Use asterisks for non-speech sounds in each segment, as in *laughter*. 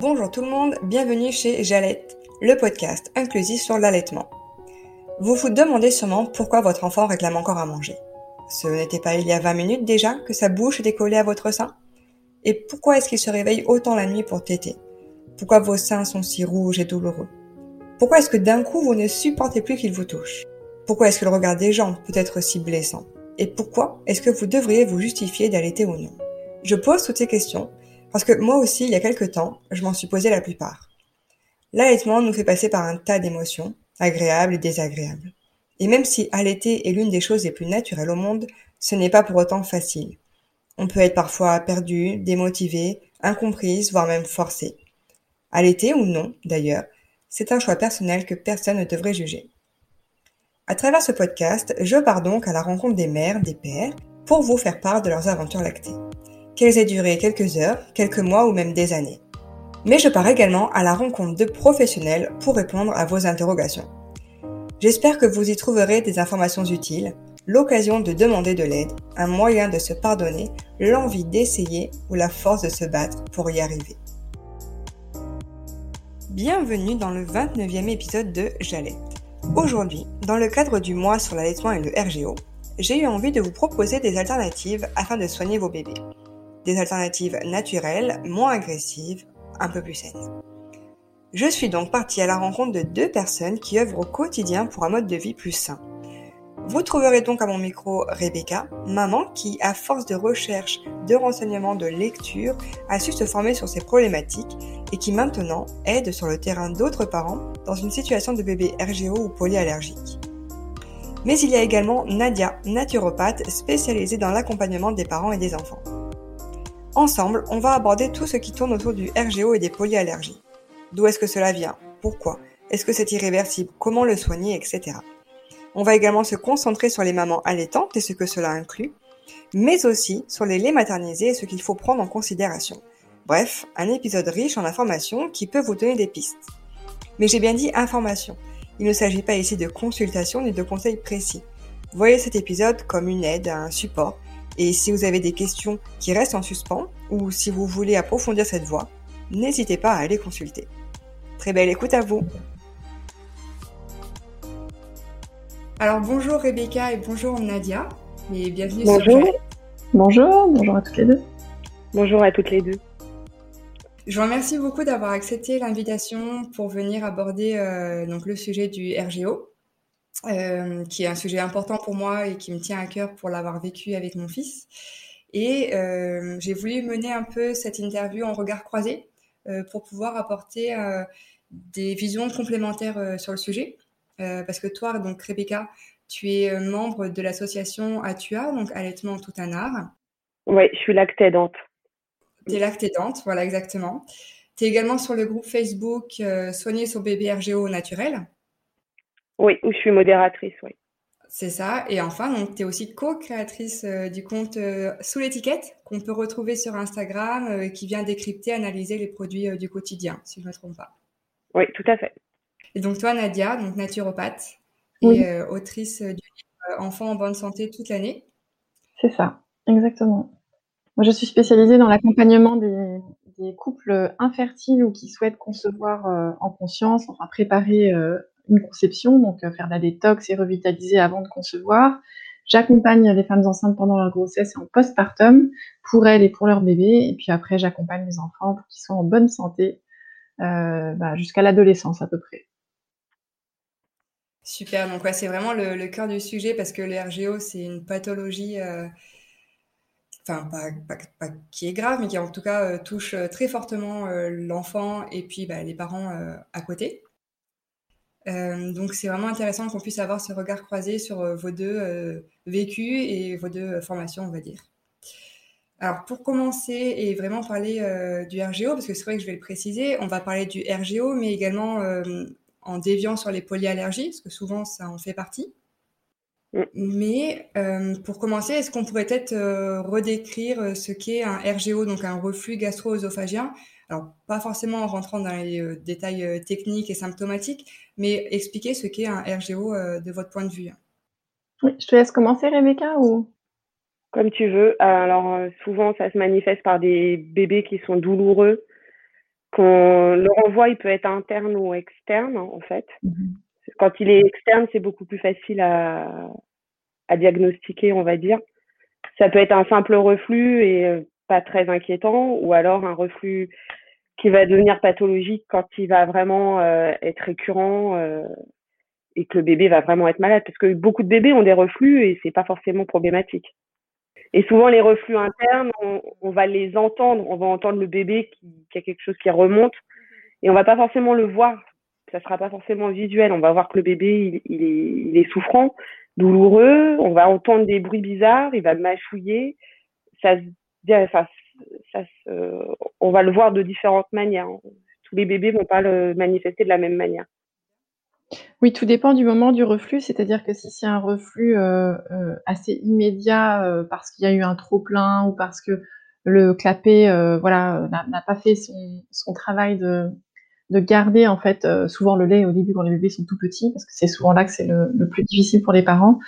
Bonjour tout le monde, bienvenue chez Jalette, le podcast inclusif sur l'allaitement. Vous vous demandez sûrement pourquoi votre enfant réclame encore à manger. Ce n'était pas il y a 20 minutes déjà que sa bouche était collée à votre sein? Et pourquoi est-ce qu'il se réveille autant la nuit pour téter? Pourquoi vos seins sont si rouges et douloureux? Pourquoi est-ce que d'un coup vous ne supportez plus qu'il vous touche? Pourquoi est-ce que le regard des gens peut être si blessant? Et pourquoi est-ce que vous devriez vous justifier d'allaiter ou non? Je pose toutes ces questions parce que moi aussi, il y a quelque temps, je m'en suis posé la plupart. L'allaitement nous fait passer par un tas d'émotions, agréables et désagréables. Et même si allaiter est l'une des choses les plus naturelles au monde, ce n'est pas pour autant facile. On peut être parfois perdu, démotivé, incomprise, voire même forcé. Allaiter ou non, d'ailleurs, c'est un choix personnel que personne ne devrait juger. À travers ce podcast, je pars donc à la rencontre des mères, des pères, pour vous faire part de leurs aventures lactées qu'elles aient duré quelques heures, quelques mois ou même des années. Mais je pars également à la rencontre de professionnels pour répondre à vos interrogations. J'espère que vous y trouverez des informations utiles, l'occasion de demander de l'aide, un moyen de se pardonner, l'envie d'essayer ou la force de se battre pour y arriver. Bienvenue dans le 29e épisode de Jalette. Aujourd'hui, dans le cadre du mois sur l'allaitement et le RGO, j'ai eu envie de vous proposer des alternatives afin de soigner vos bébés des alternatives naturelles, moins agressives, un peu plus saines. Je suis donc partie à la rencontre de deux personnes qui œuvrent au quotidien pour un mode de vie plus sain. Vous trouverez donc à mon micro Rebecca, maman qui, à force de recherche, de renseignements, de lecture, a su se former sur ces problématiques et qui maintenant aide sur le terrain d'autres parents dans une situation de bébé RGO ou polyallergique. Mais il y a également Nadia, naturopathe spécialisée dans l'accompagnement des parents et des enfants. Ensemble, on va aborder tout ce qui tourne autour du RGO et des polyallergies. D'où est-ce que cela vient? Pourquoi? Est-ce que c'est irréversible? Comment le soigner Etc. On va également se concentrer sur les mamans allaitantes et ce que cela inclut, mais aussi sur les laits maternisés et ce qu'il faut prendre en considération. Bref, un épisode riche en informations qui peut vous donner des pistes. Mais j'ai bien dit information. Il ne s'agit pas ici de consultation ni de conseils précis. Voyez cet épisode comme une aide, un support et si vous avez des questions qui restent en suspens ou si vous voulez approfondir cette voie, n'hésitez pas à aller consulter. Très belle écoute à vous. Alors bonjour Rebecca et bonjour Nadia et bienvenue bonjour. sur Bonjour, bonjour à toutes les deux. Bonjour à toutes les deux. Je vous remercie beaucoup d'avoir accepté l'invitation pour venir aborder euh, donc le sujet du RGO. Euh, qui est un sujet important pour moi et qui me tient à cœur pour l'avoir vécu avec mon fils. Et euh, j'ai voulu mener un peu cette interview en regard croisé euh, pour pouvoir apporter des visions complémentaires sur le sujet. parce que toi, donc Rebecca, tu es membre de l'association Atua, donc Allaitement tout un art. Oui, je suis lactédante. Tu es lactédante, voilà exactement. Tu es également sur le groupe Facebook Soigner son bébé RGO naturel. Oui, où je suis modératrice, oui. C'est ça. Et enfin, donc, tu es aussi co-créatrice euh, du compte euh, Sous l'étiquette, qu'on peut retrouver sur Instagram, euh, qui vient décrypter, analyser les produits du quotidien, si je ne me trompe pas. Oui, tout à fait. Et donc, toi, Nadia, donc naturopathe et autrice du livre Enfants en bonne santé toute l'année. C'est ça, exactement. Moi, je suis spécialisée dans l'accompagnement des, des, couples infertiles ou qui souhaitent concevoir en conscience, enfin préparer une conception, donc euh, faire de la détox et revitaliser avant de concevoir. J'accompagne les femmes enceintes pendant leur grossesse et en postpartum pour elles et pour leur bébé. Et puis après, j'accompagne les enfants pour qu'ils soient en bonne santé euh, bah, jusqu'à l'adolescence à peu près. Super, donc ouais, c'est vraiment le, cœur du sujet parce que le RGO, c'est une pathologie, euh, enfin pas, qui est grave, mais qui en tout cas touche très fortement l'enfant et puis bah, les parents à côté. Euh, donc c'est vraiment intéressant qu'on puisse avoir ce regard croisé sur euh, vos deux euh, vécus et vos deux formations, on va dire. Alors pour commencer et vraiment parler du RGO, parce que c'est vrai que je vais le préciser, on va parler du RGO, mais également en déviant sur les polyallergies, parce que souvent ça en fait partie. Mais pour commencer, est-ce qu'on pourrait peut-être redécrire ce qu'est un RGO, donc un reflux gastro-œsophagien alors, pas forcément en rentrant dans les euh, détails euh, techniques et symptomatiques, mais expliquer ce qu'est un RGO euh, de votre point de vue. Oui, je te laisse commencer, Rebecca, ou? Comme tu veux. Alors, souvent, ça se manifeste par des bébés qui sont douloureux, Quand le renvoi, il peut être interne ou externe, en fait. Mmh Quand il est externe, c'est beaucoup plus facile à, à diagnostiquer, on va dire. Ça peut être un simple reflux et pas très inquiétant, ou alors un reflux qui va devenir pathologique quand il va vraiment euh, être récurrent euh, et que le bébé va vraiment être malade. Parce que beaucoup de bébés ont des reflux et c'est pas forcément problématique. Et souvent, les reflux internes, on, va les entendre. On va entendre le bébé qui, a quelque chose qui remonte et on va pas forcément le voir. Ça sera pas forcément visuel. On va voir que le bébé, il, est, souffrant, douloureux. On va entendre des bruits bizarres. Il va mâchouiller. Ça, on va le voir de différentes manières. Tous les bébés vont pas le manifester de la même manière. Oui, tout dépend du moment du reflux, c'est-à-dire que si c'est un reflux euh, euh, assez immédiat euh, parce qu'il y a eu un trop plein ou parce que le clapet voilà n'a pas fait son travail de, de, garder en fait euh, souvent le lait au début quand les bébés sont tout petits parce que c'est souvent là que c'est le, plus difficile pour les parents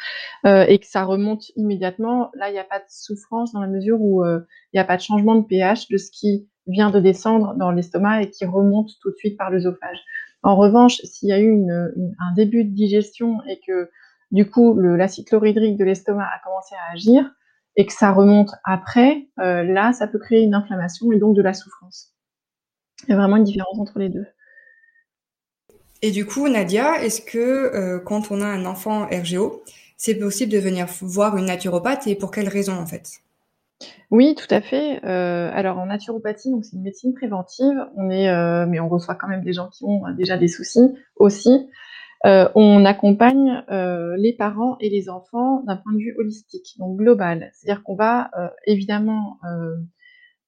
euh, et que ça remonte immédiatement. Là, il n'y a pas de souffrance dans la mesure où il n'y a pas de changement de pH de ce qui vient de descendre dans l'estomac et qui remonte tout de suite par l'œsophage. En revanche, s'il y a eu un début de digestion et que du coup l'acide chlorhydrique de l'estomac a commencé à agir et que ça remonte après, euh, là, ça peut créer une inflammation et donc de la souffrance. Il y a vraiment une différence entre les deux. Et du coup, Nadia, est-ce que euh, quand on a un enfant RGO, c'est possible de venir voir une naturopathe et pour quelles raisons en fait? Oui, tout à fait. Euh, alors en naturopathie, donc c'est une médecine préventive. On est, euh, mais on reçoit quand même des gens qui ont déjà des soucis aussi. Euh, on accompagne les parents et les enfants d'un point de vue holistique, donc global. C'est-à-dire qu'on va évidemment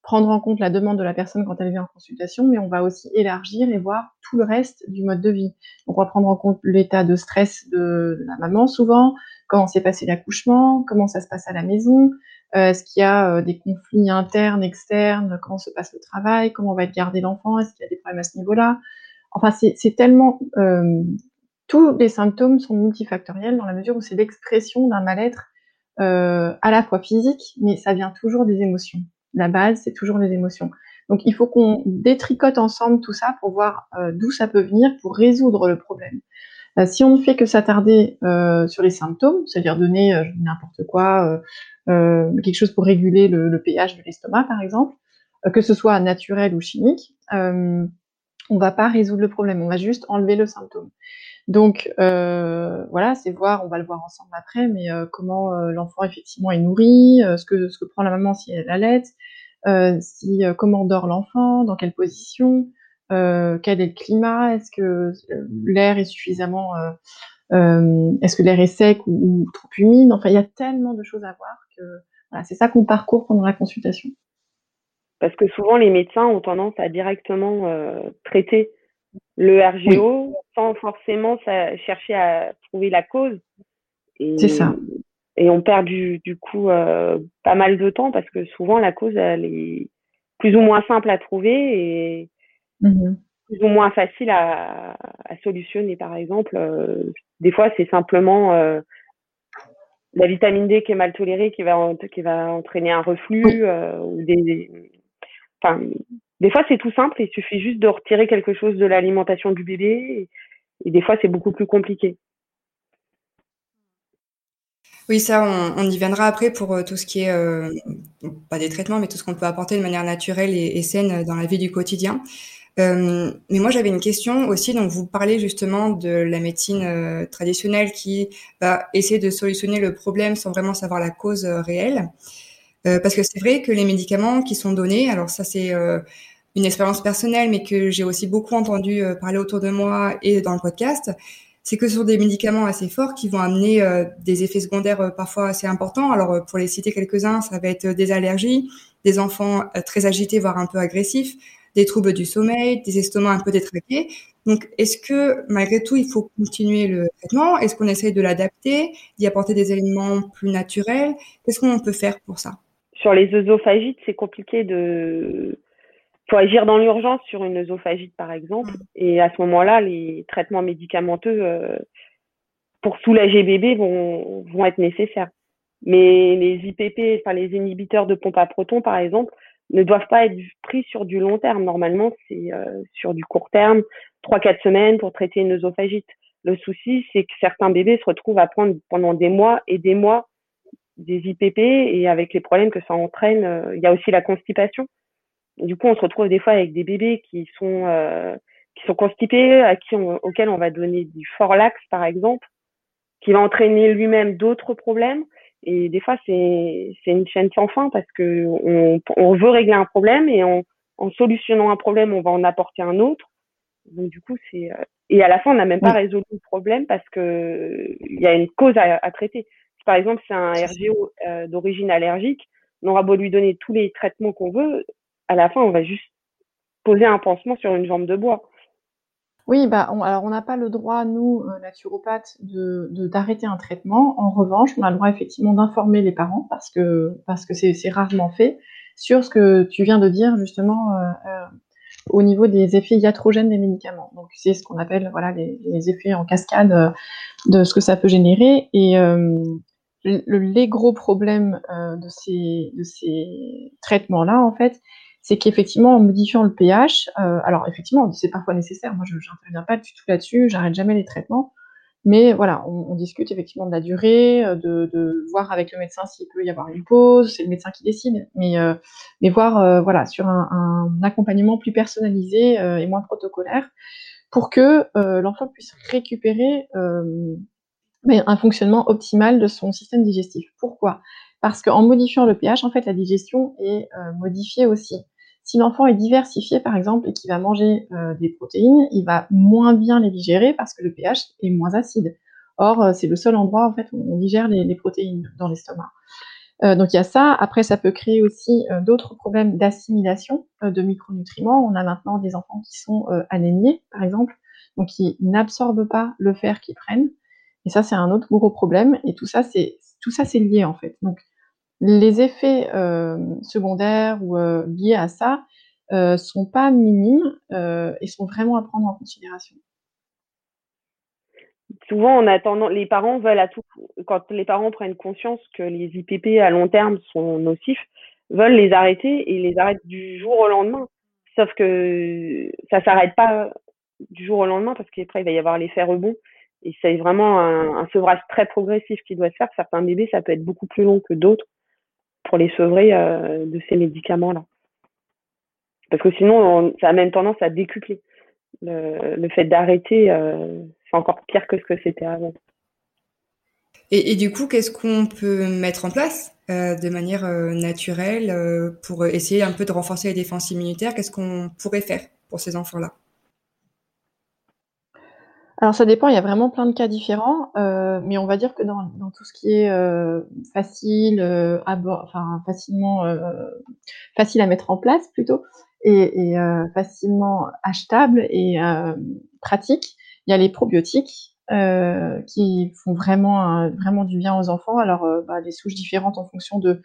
prendre en compte la demande de la personne quand elle vient en consultation, mais on va aussi élargir et voir tout le reste du mode de vie. Donc on va prendre en compte l'état de stress de la maman souvent, comment s'est passé l'accouchement, comment ça se passe à la maison, euh, est-ce qu'il y a euh, des conflits internes, externes, comment se passe le travail, comment va être gardé l'enfant, est-ce qu'il y a des problèmes à ce niveau-là. Enfin, c'est tellement... Euh, tous les symptômes sont multifactoriels dans la mesure où c'est l'expression d'un mal-être euh, à la fois physique, mais ça vient toujours des émotions. La base, c'est toujours les émotions. Donc il faut qu'on détricote ensemble tout ça pour voir euh, d'où ça peut venir, pour résoudre le problème. Euh, si on ne fait que s'attarder euh, sur les symptômes, c'est-à-dire donner n'importe quoi, quelque chose pour réguler le, le pH de l'estomac par exemple, que ce soit naturel ou chimique, on va pas résoudre le problème, on va juste enlever le symptôme. Donc euh, voilà, c'est voir, on va le voir ensemble après, mais euh, comment euh, l'enfant effectivement est nourri, ce que ce que prend la maman si elle allait, si comment dort l'enfant, dans quelle position, quel est le climat, est-ce que l'air est suffisamment, est-ce que l'air est sec ou, ou, trop humide. Enfin, il y a tellement de choses à voir que voilà, c'est ça qu'on parcourt pendant la consultation. Parce que souvent les médecins ont tendance à directement traiter le RGO oui. sans forcément ça, chercher à trouver la cause. C'est ça. Et on perd du, du coup euh, pas mal de temps parce que souvent la cause elle est plus ou moins simple à trouver et mmh. plus ou moins facile à, à solutionner. Par exemple, euh, des fois c'est simplement euh, la vitamine D qui est mal tolérée qui va qui va entraîner un reflux ou des enfin des fois, c'est tout simple, il suffit juste de retirer quelque chose de l'alimentation du bébé. Et, des fois, c'est beaucoup plus compliqué. Oui, ça, on, y viendra après pour euh, tout ce qui est, euh, pas des traitements, mais tout ce qu'on peut apporter de manière naturelle et, saine dans la vie du quotidien. Euh, mais moi, j'avais une question aussi. Donc, vous parlez justement de la médecine traditionnelle qui va essayer de solutionner le problème sans vraiment savoir la cause réelle. parce que c'est vrai que les médicaments qui sont donnés, alors ça, c'est une expérience personnelle, mais que j'ai aussi beaucoup entendu euh, parler autour de moi et dans le podcast, c'est que sur des médicaments assez forts qui vont amener euh, des effets secondaires euh, parfois assez importants. Alors pour les citer quelques-uns, ça va être des allergies, des enfants très agités, voire un peu agressifs, des troubles du sommeil, des estomacs un peu détraqués. Donc est-ce que malgré tout, il faut continuer le traitement? Est-ce qu'on essaye de l'adapter, d'y apporter des éléments plus naturels? Qu'est-ce qu'on peut faire pour ça? Sur les œsophagites, c'est compliqué de faut agir dans l'urgence sur une œsophagite, par exemple. Mmh. Et à ce moment-là, les traitements médicamenteux euh, pour soulager bébé vont, vont être nécessaires. Mais les IPP, enfin les inhibiteurs de pompe à protons, par exemple, ne doivent pas être pris sur du long terme. Normalement, c'est sur du court terme, trois quatre semaines pour traiter une œsophagite. Le souci, c'est que certains bébés se retrouvent à prendre pendant des mois et des mois des IPP et avec les problèmes que ça entraîne, euh, il y a aussi la constipation. Du coup, on se retrouve des fois avec des bébés qui sont euh, qui sont constipés, à qui on, auxquels on va donner du Forlax par exemple, qui va entraîner lui-même d'autres problèmes. Et des fois, c'est c'est une chaîne sans fin parce que on, on veut régler un problème et en, en solutionnant un problème, on va en apporter un autre. Donc du coup, c'est euh, et à la fin, on n'a même pas résolu le problème parce que il y a une cause à, à traiter par exemple c'est un RGO euh, d'origine allergique, on aura beau lui donner tous les traitements qu'on veut, à la fin on va juste poser un pansement sur une jambe de bois. Oui, bah, alors on n'a pas le droit, nous, euh, naturopathes, de, d'arrêter un traitement. En revanche, on a le droit effectivement d'informer les parents parce que parce que c'est, rarement fait sur ce que tu viens de dire justement euh, au niveau des effets iatrogènes des médicaments. Donc c'est ce qu'on appelle voilà les, effets en cascade de ce que ça peut générer et le, les gros problèmes euh, de ces, de ces traitements-là, en fait, c'est qu'effectivement, en modifiant le pH, euh, alors effectivement, c'est parfois nécessaire. Moi, je n'interviens pas du tout là-dessus, j'arrête jamais les traitements. Mais voilà, on, discute effectivement de la durée, euh, de, voir avec le médecin s'il peut y avoir une pause. C'est le médecin qui décide, mais euh, mais voir voilà sur un, accompagnement plus personnalisé et moins protocolaire pour que l'enfant puisse récupérer mais un fonctionnement optimal de son système digestif. Pourquoi? Parce qu'en modifiant le pH, en fait, la digestion est modifiée aussi. Si l'enfant est diversifié, par exemple, et qu'il va manger euh, des protéines, il va moins bien les digérer parce que le pH est moins acide. Or, euh, c'est le seul endroit en fait où on digère les, protéines dans l'estomac. donc il y a ça. Après, ça peut créer aussi d'autres problèmes d'assimilation de micronutriments. On a maintenant des enfants qui sont anémiés, par exemple, donc qui n'absorbent pas le fer qu'ils prennent. Et ça, c'est un autre gros problème. Et tout ça, c'est tout ça, c'est lié en fait. Donc, les effets euh, secondaires ou euh, liés à ça euh, sont pas minimes et sont vraiment à prendre en considération. Souvent, en attendant, les parents veulent à tout, quand les parents prennent conscience que les IPP à long terme sont nocifs, veulent les arrêter et les arrêtent du jour au lendemain. Sauf que ça s'arrête pas du jour au lendemain parce qu'après il va y avoir l'effet rebond et c'est vraiment un, sevrage très progressif qui doit se faire. Certains bébés, ça peut être beaucoup plus long que d'autres pour les sevrer euh, de ces médicaments-là. Parce que sinon, ça a même tendance à décupler. Le, fait d'arrêter, euh, c'est encore pire que ce que c'était avant. Et, du coup, qu'est-ce qu'on peut mettre en place euh, de manière naturelle pour essayer un peu de renforcer les défenses immunitaires? Qu'est-ce qu'on pourrait faire pour ces enfants-là? Alors ça dépend, il y a vraiment plein de cas différents, euh, mais on va dire que dans, dans tout ce qui est euh, facile, euh, enfin facilement facile à mettre en place plutôt, et, et facilement achetable et pratique, il y a les probiotiques qui font vraiment vraiment du bien aux enfants. Alors bah, des souches différentes en fonction de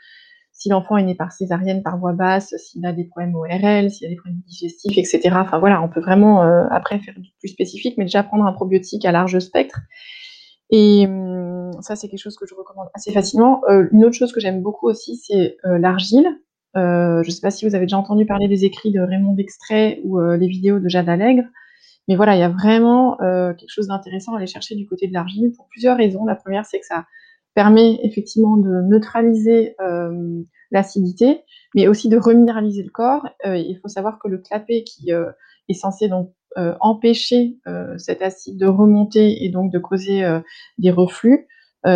si l'enfant est né par césarienne, par voie basse, s'il a des problèmes ORL, s'il a des problèmes digestifs, etc. Enfin voilà, on peut vraiment euh, après faire du plus spécifique, mais déjà prendre un probiotique à large spectre. Et hum, ça, c'est quelque chose que je recommande assez facilement. Euh, une autre chose que j'aime beaucoup aussi, c'est euh, l'argile. je ne sais pas si vous avez déjà entendu parler des écrits de Raymond Dextray ou les vidéos de Jade Allègre. Mais voilà, il y a vraiment quelque chose d'intéressant à aller chercher du côté de l'argile pour plusieurs raisons. La première, c'est que ça permet effectivement de neutraliser euh, l'acidité, mais aussi de reminéraliser le corps. Euh, il faut savoir que le clapet qui euh, est censé donc empêcher cet acide de remonter et donc de causer des reflux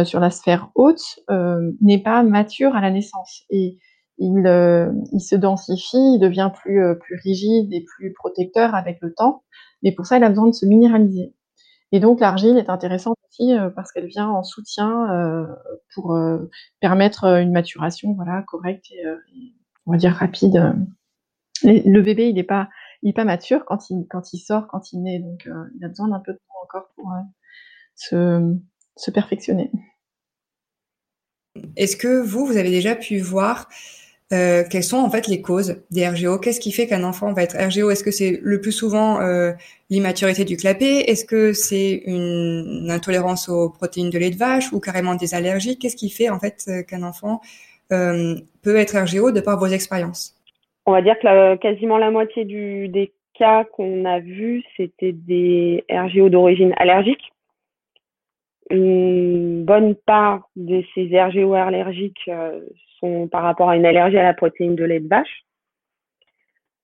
sur la sphère haute n'est pas mature à la naissance et il, se densifie, il devient plus, plus rigide et plus protecteur avec le temps, mais pour ça il a besoin de se minéraliser. Et donc l'argile est intéressante euh, parce qu'elle vient en soutien euh, pour euh, permettre une maturation voilà correcte et, on va dire rapide. le bébé il n'est pas il pas mature quand il quand il sort quand il naît donc il a besoin d'un peu de temps encore pour se, se perfectionner. Est-ce que vous vous avez déjà pu voir euh, quelles sont en fait les causes des RGO Qu'est-ce qui fait qu'un enfant va être RGO Est-ce que c'est le plus souvent euh, l'immaturité du clapet? Est-ce que c'est une, intolérance aux protéines de lait de vache ou carrément des allergies? Qu'est-ce qui fait en fait euh, qu'un enfant peut être RGO de par vos expériences? On va dire que quasiment la moitié des cas qu'on a vus, c'était des RGO d'origine allergique. Une bonne part de ces RGO allergiques par rapport à une allergie à la protéine de lait de vache.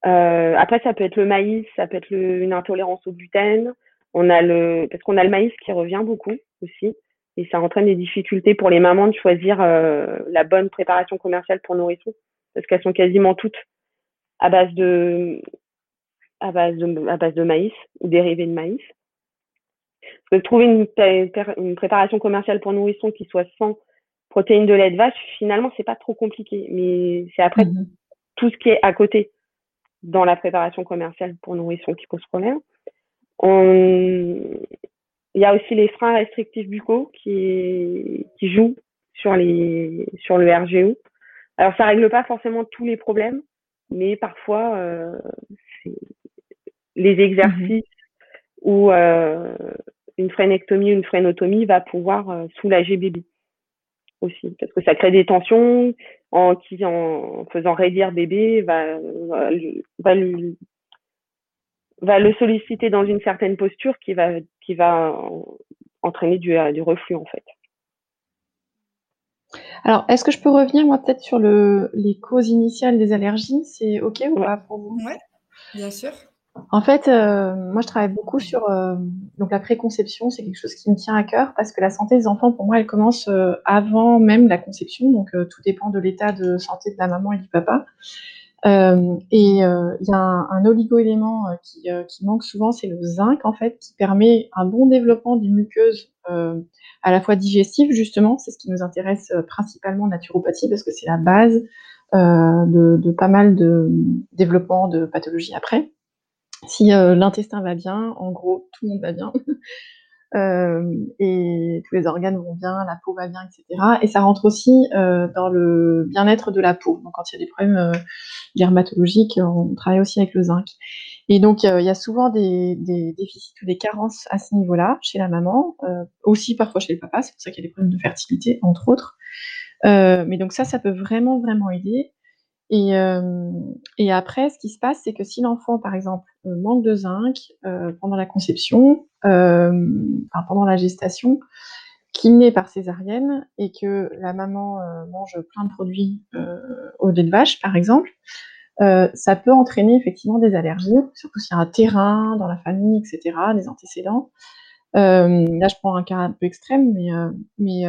Euh, après, ça peut être le maïs, ça peut être une intolérance au gluten. On a le, parce qu'on a le maïs qui revient beaucoup aussi, et ça entraîne des difficultés pour les mamans de choisir euh, la bonne préparation commerciale pour nourrissons, parce qu'elles sont quasiment toutes à base de, à base de, à base de maïs ou dérivés de maïs. Trouver une, une préparation commerciale pour nourrissons qui soit sans protéines de lait de vache, finalement, c'est pas trop compliqué. Mais c'est après mmh tout ce qui est à côté dans la préparation commerciale pour nourrissons qui pose problème. On... Il y a aussi les freins restrictifs buccaux qui, qui jouent sur, les, sur le RGO. Alors, ça règle pas forcément tous les problèmes, mais parfois, euh, les mmh exercices ou euh, une frénectomie ou une frénotomie va pouvoir euh, soulager bébé aussi, parce que ça crée des tensions en, qui, en faisant raidir bébé va, va, lui, va le solliciter dans une certaine posture qui va, qui va entraîner du, du reflux en fait. Alors, est-ce que je peux revenir moi peut-être sur le, les causes initiales des allergies? C'est ok ou pas pour vous? Oui, bien sûr. En fait, euh, moi, je travaille beaucoup sur euh, donc la préconception. C'est quelque chose qui me tient à cœur parce que la santé des enfants, pour moi, elle commence euh, avant même la conception. Donc, tout dépend de l'état de santé de la maman et du papa. et il y a un, un oligo-élément qui, qui, manque souvent, c'est le zinc, en fait, qui permet un bon développement des muqueuses à la fois digestives, justement. C'est ce qui nous intéresse principalement en naturopathie parce que c'est la base de, de, pas mal de développement de pathologies après si euh, l'intestin va bien, en gros, tout le monde va bien. *laughs* Euh, et tous les organes vont bien, la peau va bien, etc. Et ça rentre aussi euh, dans le bien-être de la peau. Donc, quand il y a des problèmes dermatologiques, on travaille aussi avec le zinc. Et donc, il y a souvent des, des, déficits ou des carences à ce niveau-là chez la maman, aussi parfois chez le papa. C'est pour ça qu'il y a des problèmes de fertilité, entre autres. mais donc ça, ça peut vraiment, vraiment aider. Et, euh, et, après, ce qui se passe, c'est que si l'enfant, par exemple, euh, manque de zinc euh, pendant la conception, euh, enfin, pendant la gestation, qu'il naît par césarienne et que la maman euh, mange plein de produits au lait de vache, par exemple, ça peut entraîner effectivement des allergies, surtout s'il y a un terrain dans la famille, etc., des antécédents. là, je prends un cas un peu extrême, mais, mais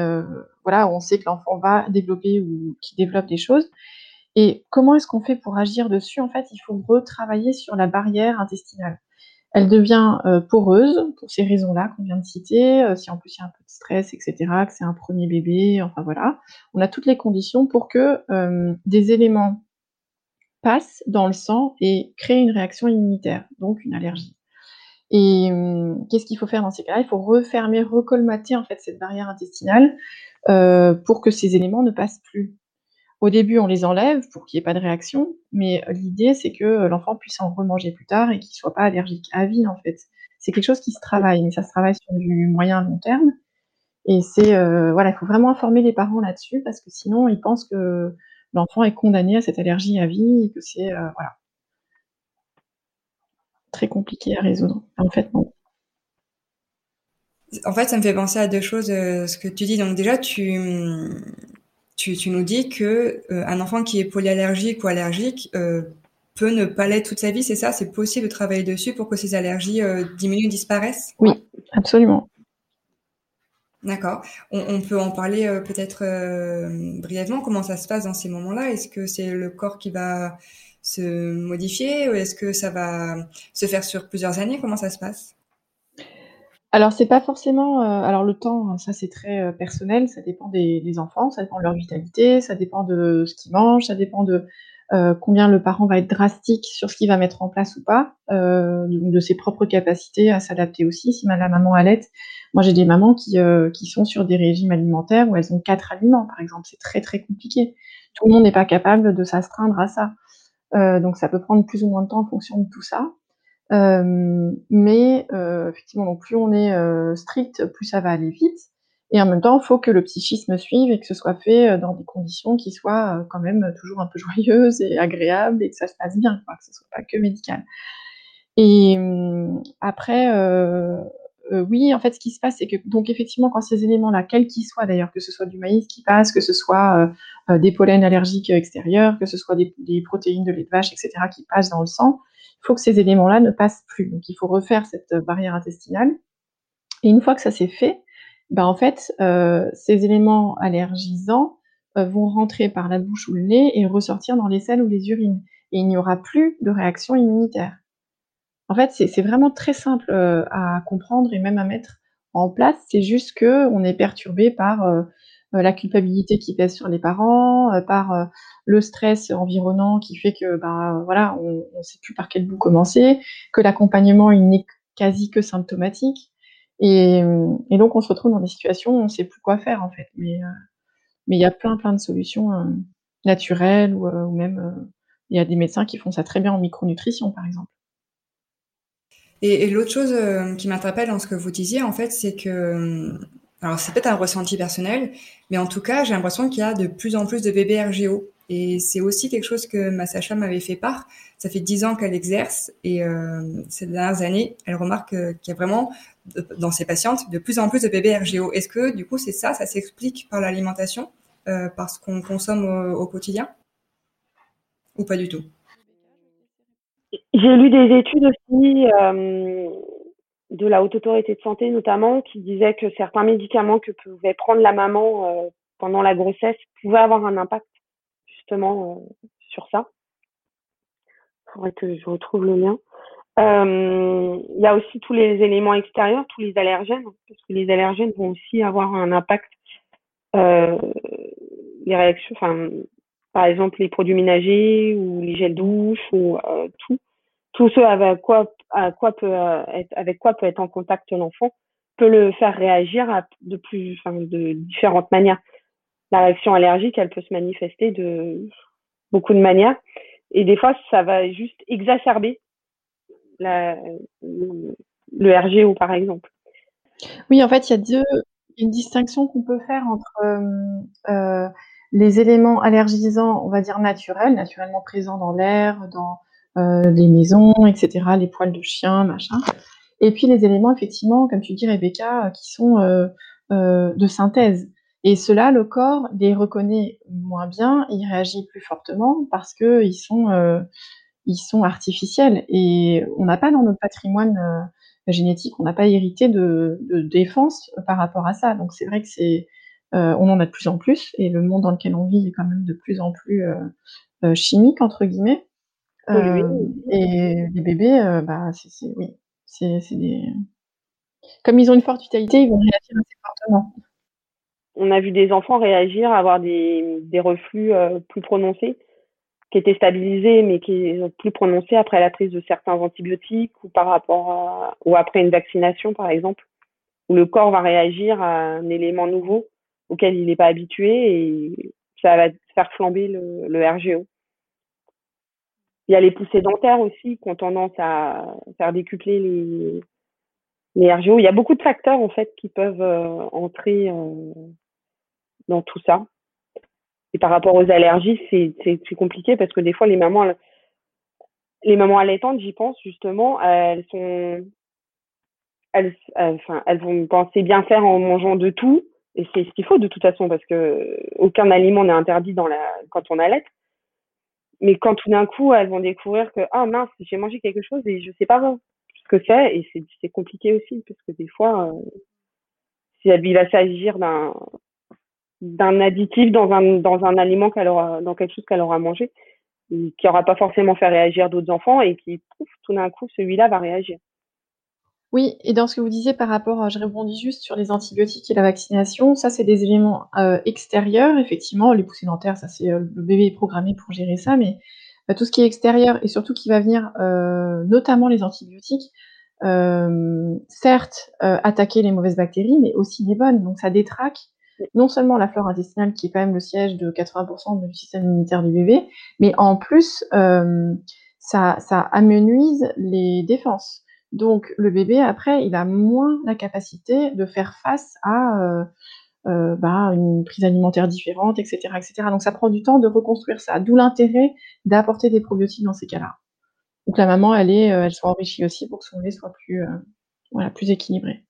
voilà, on sait que l'enfant va développer ou qui développe des choses. Et comment est-ce qu'on fait pour agir dessus En fait, il faut retravailler sur la barrière intestinale. Elle devient euh, poreuse pour ces raisons-là qu'on vient de citer, euh, si en plus il y a un peu de stress, etc., que c'est un premier bébé, enfin voilà. On a toutes les conditions pour que euh, des éléments passent dans le sang et créent une réaction immunitaire, donc une allergie. Et hum, qu'est-ce qu'il faut faire dans ces cas-là? Il faut refermer, recolmater en fait cette barrière intestinale pour que ces éléments ne passent plus. Au début, on les enlève pour qu'il n'y ait pas de réaction, mais l'idée, c'est que euh, l'enfant puisse en remanger plus tard et qu'il ne soit pas allergique à vie, en fait. C'est quelque chose qui se travaille, mais ça se travaille sur du moyen long terme. Et c'est, euh, voilà, il faut vraiment informer les parents là-dessus, parce que sinon, ils pensent que l'enfant est condamné à cette allergie à vie et que c'est, euh, voilà, très compliqué à résoudre. En fait. En fait, ça me fait penser à deux choses, ce que tu dis. Donc déjà, tu, tu, tu nous dis que euh, un enfant qui est polyallergique ou allergique euh, peut ne pas l'être toute sa vie, c'est ça? C'est possible de travailler dessus pour que ces allergies euh, diminuent, disparaissent? Oui, absolument. D'accord. On, on, peut en parler euh, peut-être brièvement. Comment ça se passe dans ces moments-là? Est-ce que c'est le corps qui va se modifier ou est-ce que ça va se faire sur plusieurs années? Comment ça se passe? Alors c'est pas forcément, euh, alors le temps, ça c'est très, euh, personnel, ça dépend des des enfants, ça dépend de leur vitalité, ça dépend de ce qu'ils mangent, ça dépend de, euh, combien le parent va être drastique sur ce qu'il va mettre en place ou pas, de de ses propres capacités à s'adapter aussi. Si la maman allait moi j'ai des mamans qui, qui sont sur des régimes alimentaires où elles ont quatre aliments par exemple, c'est très, très compliqué. Tout le monde n'est pas capable de s'astreindre à ça. donc ça peut prendre plus ou moins de temps en fonction de tout ça. Euh, mais euh, effectivement, donc plus on est euh, strict, plus ça va aller vite. Et en même temps, il faut que le psychisme suive et que ce soit fait dans des conditions qui soient quand même toujours un peu *laughs* joyeuses et agréables et que ça se passe bien, quoi, que ce soit pas que médical. Et hum, après, oui, en fait, ce qui se passe, c'est que donc effectivement, quand ces éléments-là, quels qu'ils soient d'ailleurs, que ce soit du maïs qui passe, que ce soit des pollens allergiques extérieurs, que ce soit des, protéines de lait de vache, etc., qui passent dans le sang, il faut que ces éléments-là ne passent plus. Donc, il faut refaire cette barrière intestinale. Et une fois que ça s'est fait, ben, en fait, euh, ces éléments allergisants euh, vont rentrer par la bouche ou le nez et ressortir dans les selles ou les urines. Et il n'y aura plus de réaction immunitaire. En fait, c'est vraiment très simple euh, à comprendre et même à mettre en place. C'est juste que on est perturbé par euh, la culpabilité qui pèse sur les parents, par le stress environnant qui fait que ben voilà, on ne sait plus par quel bout commencer, que l'accompagnement il n'est quasi que symptomatique. Et, donc, on se retrouve dans des situations où on ne sait plus quoi faire, en fait. Mais euh, mais il y a plein, plein de solutions euh, naturelles ou, euh, ou même il y a des médecins qui font ça très bien en micronutrition, par exemple. Et, et l'autre chose qui m'interpelle dans ce que vous disiez, en fait, c'est que, alors c'est peut-être un ressenti personnel, mais en tout cas, j'ai l'impression qu'il y a de plus en plus de bébés RGO. Et c'est aussi quelque chose que ma sage-femme m'avait fait part. Ça fait dix ans qu'elle exerce et euh, ces dernières années, elle remarque qu'il y a vraiment dans ses patientes de plus en plus de bébés RGO. Est-ce que du coup c'est ça, ça s'explique par l'alimentation, euh, parce qu'on consomme au, quotidien, ou pas du tout? J'ai lu des études aussi euh, de la haute autorité de santé notamment qui disaient que certains médicaments que pouvait prendre la maman euh, pendant la grossesse pouvaient avoir un impact justement sur ça. Il faudrait que je retrouve le lien. Euh, il y a aussi tous les éléments extérieurs, tous les allergènes, parce que les allergènes vont aussi avoir un impact. Euh, les réactions, enfin, par exemple les produits ménagers ou les gels douche ou euh, tout, tout ce avec quoi, à quoi peut être, avec quoi peut être en contact l'enfant peut le faire réagir de plus, enfin, de différentes manières. La réaction allergique, elle peut se manifester de beaucoup de manières, et des fois, ça va juste exacerber la, le RGO, par exemple. Oui, en fait, il y a une distinction qu'on peut faire entre euh, euh, les éléments allergisants, on va dire naturels, naturellement présents dans l'air, dans euh, les maisons, etc., les poils de chien, machin, et puis les éléments, effectivement, comme tu dis, Rebecca, qui sont euh, euh, de synthèse. Et cela, le corps les reconnaît moins bien, il réagit plus fortement parce qu'ils sont euh, ils sont artificiels et on n'a pas dans notre patrimoine euh, génétique, on n'a pas hérité de, de, défense par rapport à ça. Donc c'est vrai que c'est, euh, on en a de plus en plus et le monde dans lequel on vit est quand même de plus en plus euh, euh chimique entre guillemets. Et les bébés, bah c'est, oui, c'est, des, comme ils ont une forte vitalité, ils vont réagir assez fortement. On a vu des enfants réagir, avoir des, des reflux plus prononcés qui était stabilisé mais qui est plus prononcé après la prise de certains antibiotiques ou par rapport à, ou après une vaccination par exemple où le corps va réagir à un élément nouveau auquel il n'est pas habitué et ça va faire flamber le, le, RGO. Il y a les poussées dentaires aussi qui ont tendance à faire décupler les, les RGO. Il y a beaucoup de facteurs en fait qui peuvent euh, entrer euh, dans tout ça. Et par rapport aux allergies, c'est compliqué parce que des fois, les mamans, les mamans allaitantes, j'y pense justement, elles sont, elles, elles vont penser bien faire en mangeant de tout. Et c'est ce qu'il faut de toute façon parce que aucun aliment n'est interdit quand on allait. Mais quand tout d'un coup, elles vont découvrir que, ah mince, j'ai mangé quelque chose et je sais pas ce que c'est. Et c'est compliqué aussi parce que des fois, euh, si elle, il va s'agir d'un d'un additif dans un, dans un aliment qu'elle aura, dans quelque chose qu'elle aura mangé, qui n'aura pas forcément fait réagir d'autres enfants et qui, pouf, tout d'un coup, celui-là va réagir. Oui, et dans ce que vous disiez par rapport, je rebondis juste sur les antibiotiques et la vaccination, ça c'est des éléments euh, extérieurs, effectivement, les poussées dentaires, ça c'est euh, le bébé est programmé pour gérer ça, mais euh, tout ce qui est extérieur et surtout qui va venir, notamment les antibiotiques, certes attaquer les mauvaises bactéries, mais aussi les bonnes, donc ça détraque non seulement la flore intestinale qui est quand même le siège de 80% du système immunitaire du bébé, mais en plus ça amenuise les défenses. Donc le bébé, après, il a moins la capacité de faire face à euh, euh, bah, une prise alimentaire différente, etc., etc. Donc ça prend du temps de reconstruire ça. D'où l'intérêt d'apporter des probiotiques dans ces cas-là. Donc la maman, elle est, elle soit enrichie aussi pour que son lait soit plus, voilà, plus équilibré.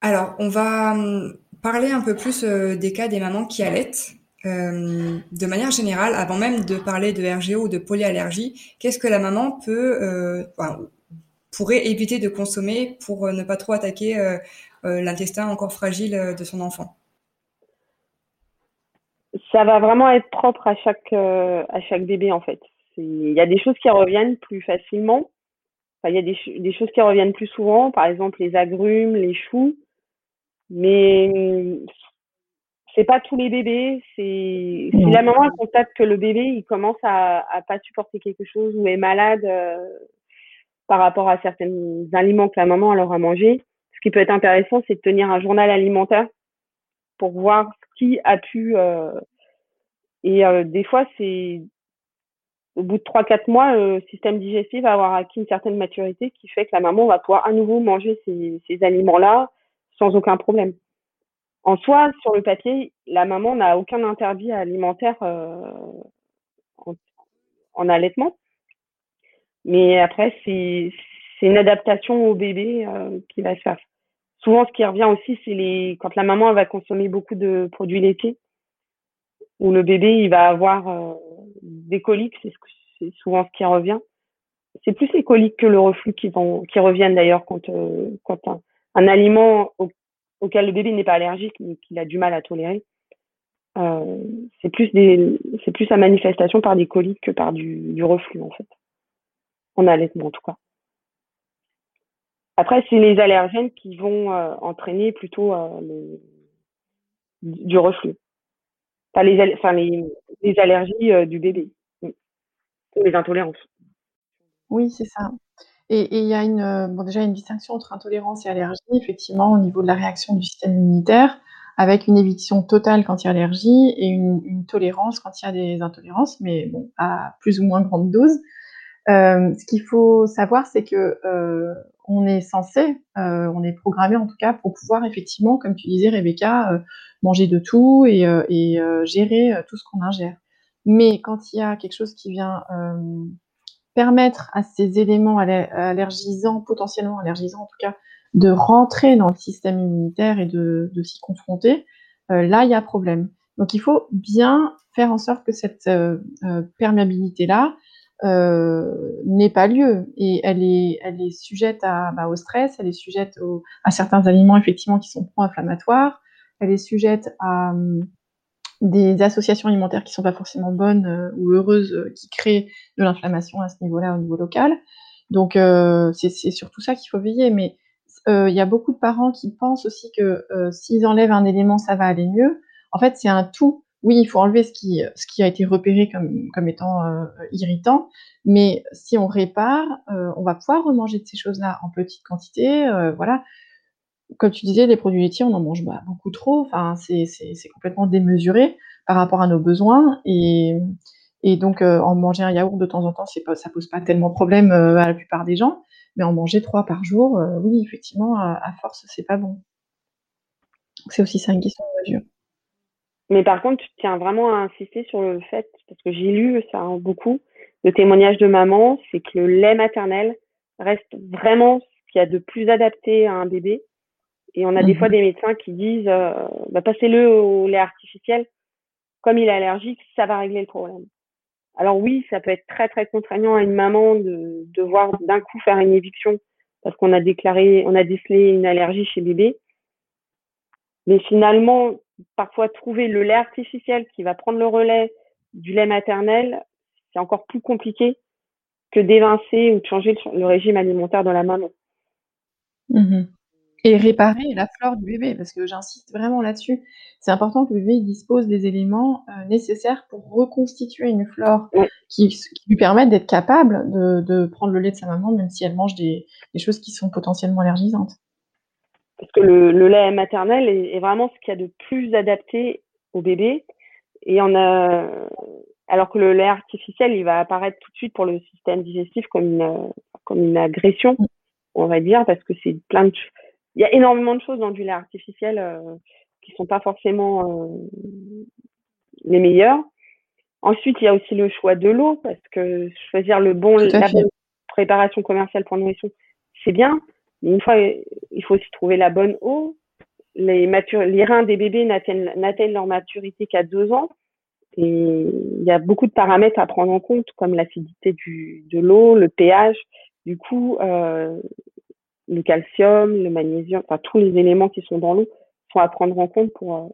Alors, on va hum, parler un peu plus des cas des mamans qui allaitent. Euh, de manière générale, avant même de parler de RGO ou de polyallergie, qu'est-ce que la maman peut, euh, pourrait éviter de consommer pour euh, ne pas trop attaquer l'intestin encore fragile de son enfant Ça va vraiment être propre à chaque à chaque bébé en fait. Il y a des choses qui reviennent plus facilement. il y a des, des choses qui reviennent plus souvent, par exemple les agrumes, les choux. Mais c'est pas tous les bébés. C'est si la maman constate que le bébé il commence à, à pas supporter quelque chose ou est malade euh, par rapport à certains aliments que la maman leur a mangé. Ce qui peut être intéressant, c'est de tenir un journal alimentaire pour voir ce qui a pu. Euh, et euh, des fois, c'est au bout de 3-4 mois, le système digestif va avoir acquis une certaine maturité qui fait que la maman va pouvoir à nouveau manger ces, aliments-là sans aucun problème en soi, sur le papier, la maman n'a aucun interdit alimentaire euh, en, allaitement. Mais après, c'est une adaptation au bébé euh, qui va se faire. Souvent, ce qui revient aussi, c'est les quand la maman va consommer beaucoup de produits laitiers, ou le bébé il va avoir euh, des coliques, c'est souvent ce qui revient. C'est plus les coliques que le reflux qui vont qui reviennent d'ailleurs quand quand un, un aliment auquel le bébé n'est pas allergique mais qu'il a du mal à tolérer. Euh, c'est plus des, c'est plus sa manifestation par des coliques que par du, du reflux en fait. En allaitement en tout cas. Après, c'est les allergènes qui vont euh, entraîner plutôt euh, le, du reflux. Enfin, les, allergies euh, du bébé. Ou les intolérances. Oui, c'est ça. Et il y a déjà une distinction entre intolérance et allergie, effectivement, au niveau de la réaction du système immunitaire, avec une éviction totale quand il y a allergie et une, tolérance quand il y a des intolérances, mais à plus ou moins grande dose. Euh, ce qu'il faut savoir, c'est que euh, on est censé, on est programmé en tout cas pour pouvoir effectivement, comme tu disais Rebecca, manger de tout et, et gérer tout ce qu'on ingère. Mais quand il y a quelque chose qui vient permettre à ces éléments allergisants, potentiellement allergisants en tout cas, de rentrer dans le système immunitaire et de, s'y confronter, euh, là, il y a problème. Donc, il faut bien faire en sorte que cette euh, euh, n'ait pas lieu. Et elle est, elle est sujette à, bah, au stress, elle est sujette à certains aliments, effectivement, qui sont pro-inflammatoires, elle est sujette à, des associations alimentaires qui sont pas forcément bonnes euh, ou heureuses euh, qui créent de l'inflammation à ce niveau-là au niveau local. Donc euh, c'est surtout ça qu'il faut veiller. Mais il y a beaucoup de parents qui pensent aussi que s'ils enlèvent un élément, ça va aller mieux. En fait, c'est un tout. Oui, il faut enlever ce qui, a été repéré comme, étant irritant, mais si on répare, on va pouvoir remanger de ces choses-là en petite quantité. voilà, comme tu disais, les produits laitiers, on en mange bah, beaucoup trop. Enfin, c'est complètement démesuré par rapport à nos besoins. Et, donc, euh, en manger un yaourt de temps en temps, pas, ça pose pas tellement de problème euh, à la plupart des gens. Mais en manger trois par jour, euh, oui, effectivement, à, à force, c'est pas bon. C'est aussi ça une question de mesure. Mais par contre, tu tiens vraiment à insister sur le fait, parce que j'ai lu ça beaucoup, le témoignage de maman, c'est que le lait maternel reste vraiment ce qu'il y a de plus adapté à un bébé et on a des fois mhm. des médecins qui disent euh, bah, passez-le au lait artificiel. Comme il est allergique, ça va régler le problème. Alors oui, ça peut être très très contraignant à une maman de devoir d'un coup faire une éviction parce qu'on a déclaré, on a décelé une allergie chez bébé. Mais finalement, parfois trouver le lait artificiel qui va prendre le relais du lait maternel, c'est encore plus compliqué que d'évincer ou de changer le régime alimentaire de la maman. Mhm. Et réparer la flore du bébé, parce que j'insiste vraiment là-dessus. C'est important que le bébé dispose des éléments euh, nécessaires pour reconstituer une flore qui, lui permette d'être capable de, prendre le lait de sa maman, même si elle mange des, choses qui sont potentiellement allergisantes. Parce que le, lait maternel est, vraiment ce qu'il y a de plus adapté au bébé. Et on a, alors que le lait artificiel, il va apparaître tout de suite pour le système digestif comme une, comme une agression. on va dire, parce que c'est plein de il y a énormément de choses dans du lait artificiel euh, qui sont pas forcément euh, les meilleures. Ensuite, il y a aussi le choix de l'eau, parce que choisir le bon, la bonne préparation commerciale pour nourrisson, c'est bien. Mais une fois, il faut aussi trouver la bonne eau. Les, les reins des bébés n'atteignent leur maturité qu'à deux ans. Et il y a beaucoup de paramètres à prendre en compte, comme l'acidité de l'eau, le pH. Du coup, euh, le calcium, le magnésium, enfin tous les éléments qui sont dans l'eau sont à prendre en compte pour. Euh,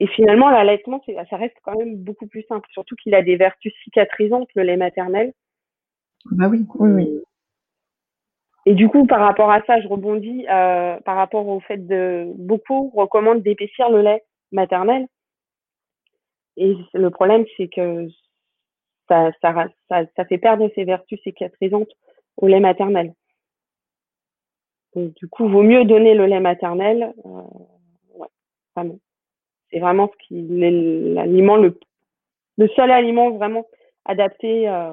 et finalement, l'allaitement, ça reste quand même beaucoup plus simple, surtout qu'il a des vertus cicatrisantes, le lait maternel. Bah oui, oui, oui. Et du coup, par rapport à ça, je rebondis euh, par rapport au fait de beaucoup recommandent d'épaissir le lait maternel. Et le problème, c'est que ça, ça, ça, ça, fait perdre ses vertus cicatrisantes au lait maternel du coup, vaut mieux donner le lait maternel. Euh, vraiment. C'est vraiment ce qui l'aliment le le seul aliment vraiment adapté euh,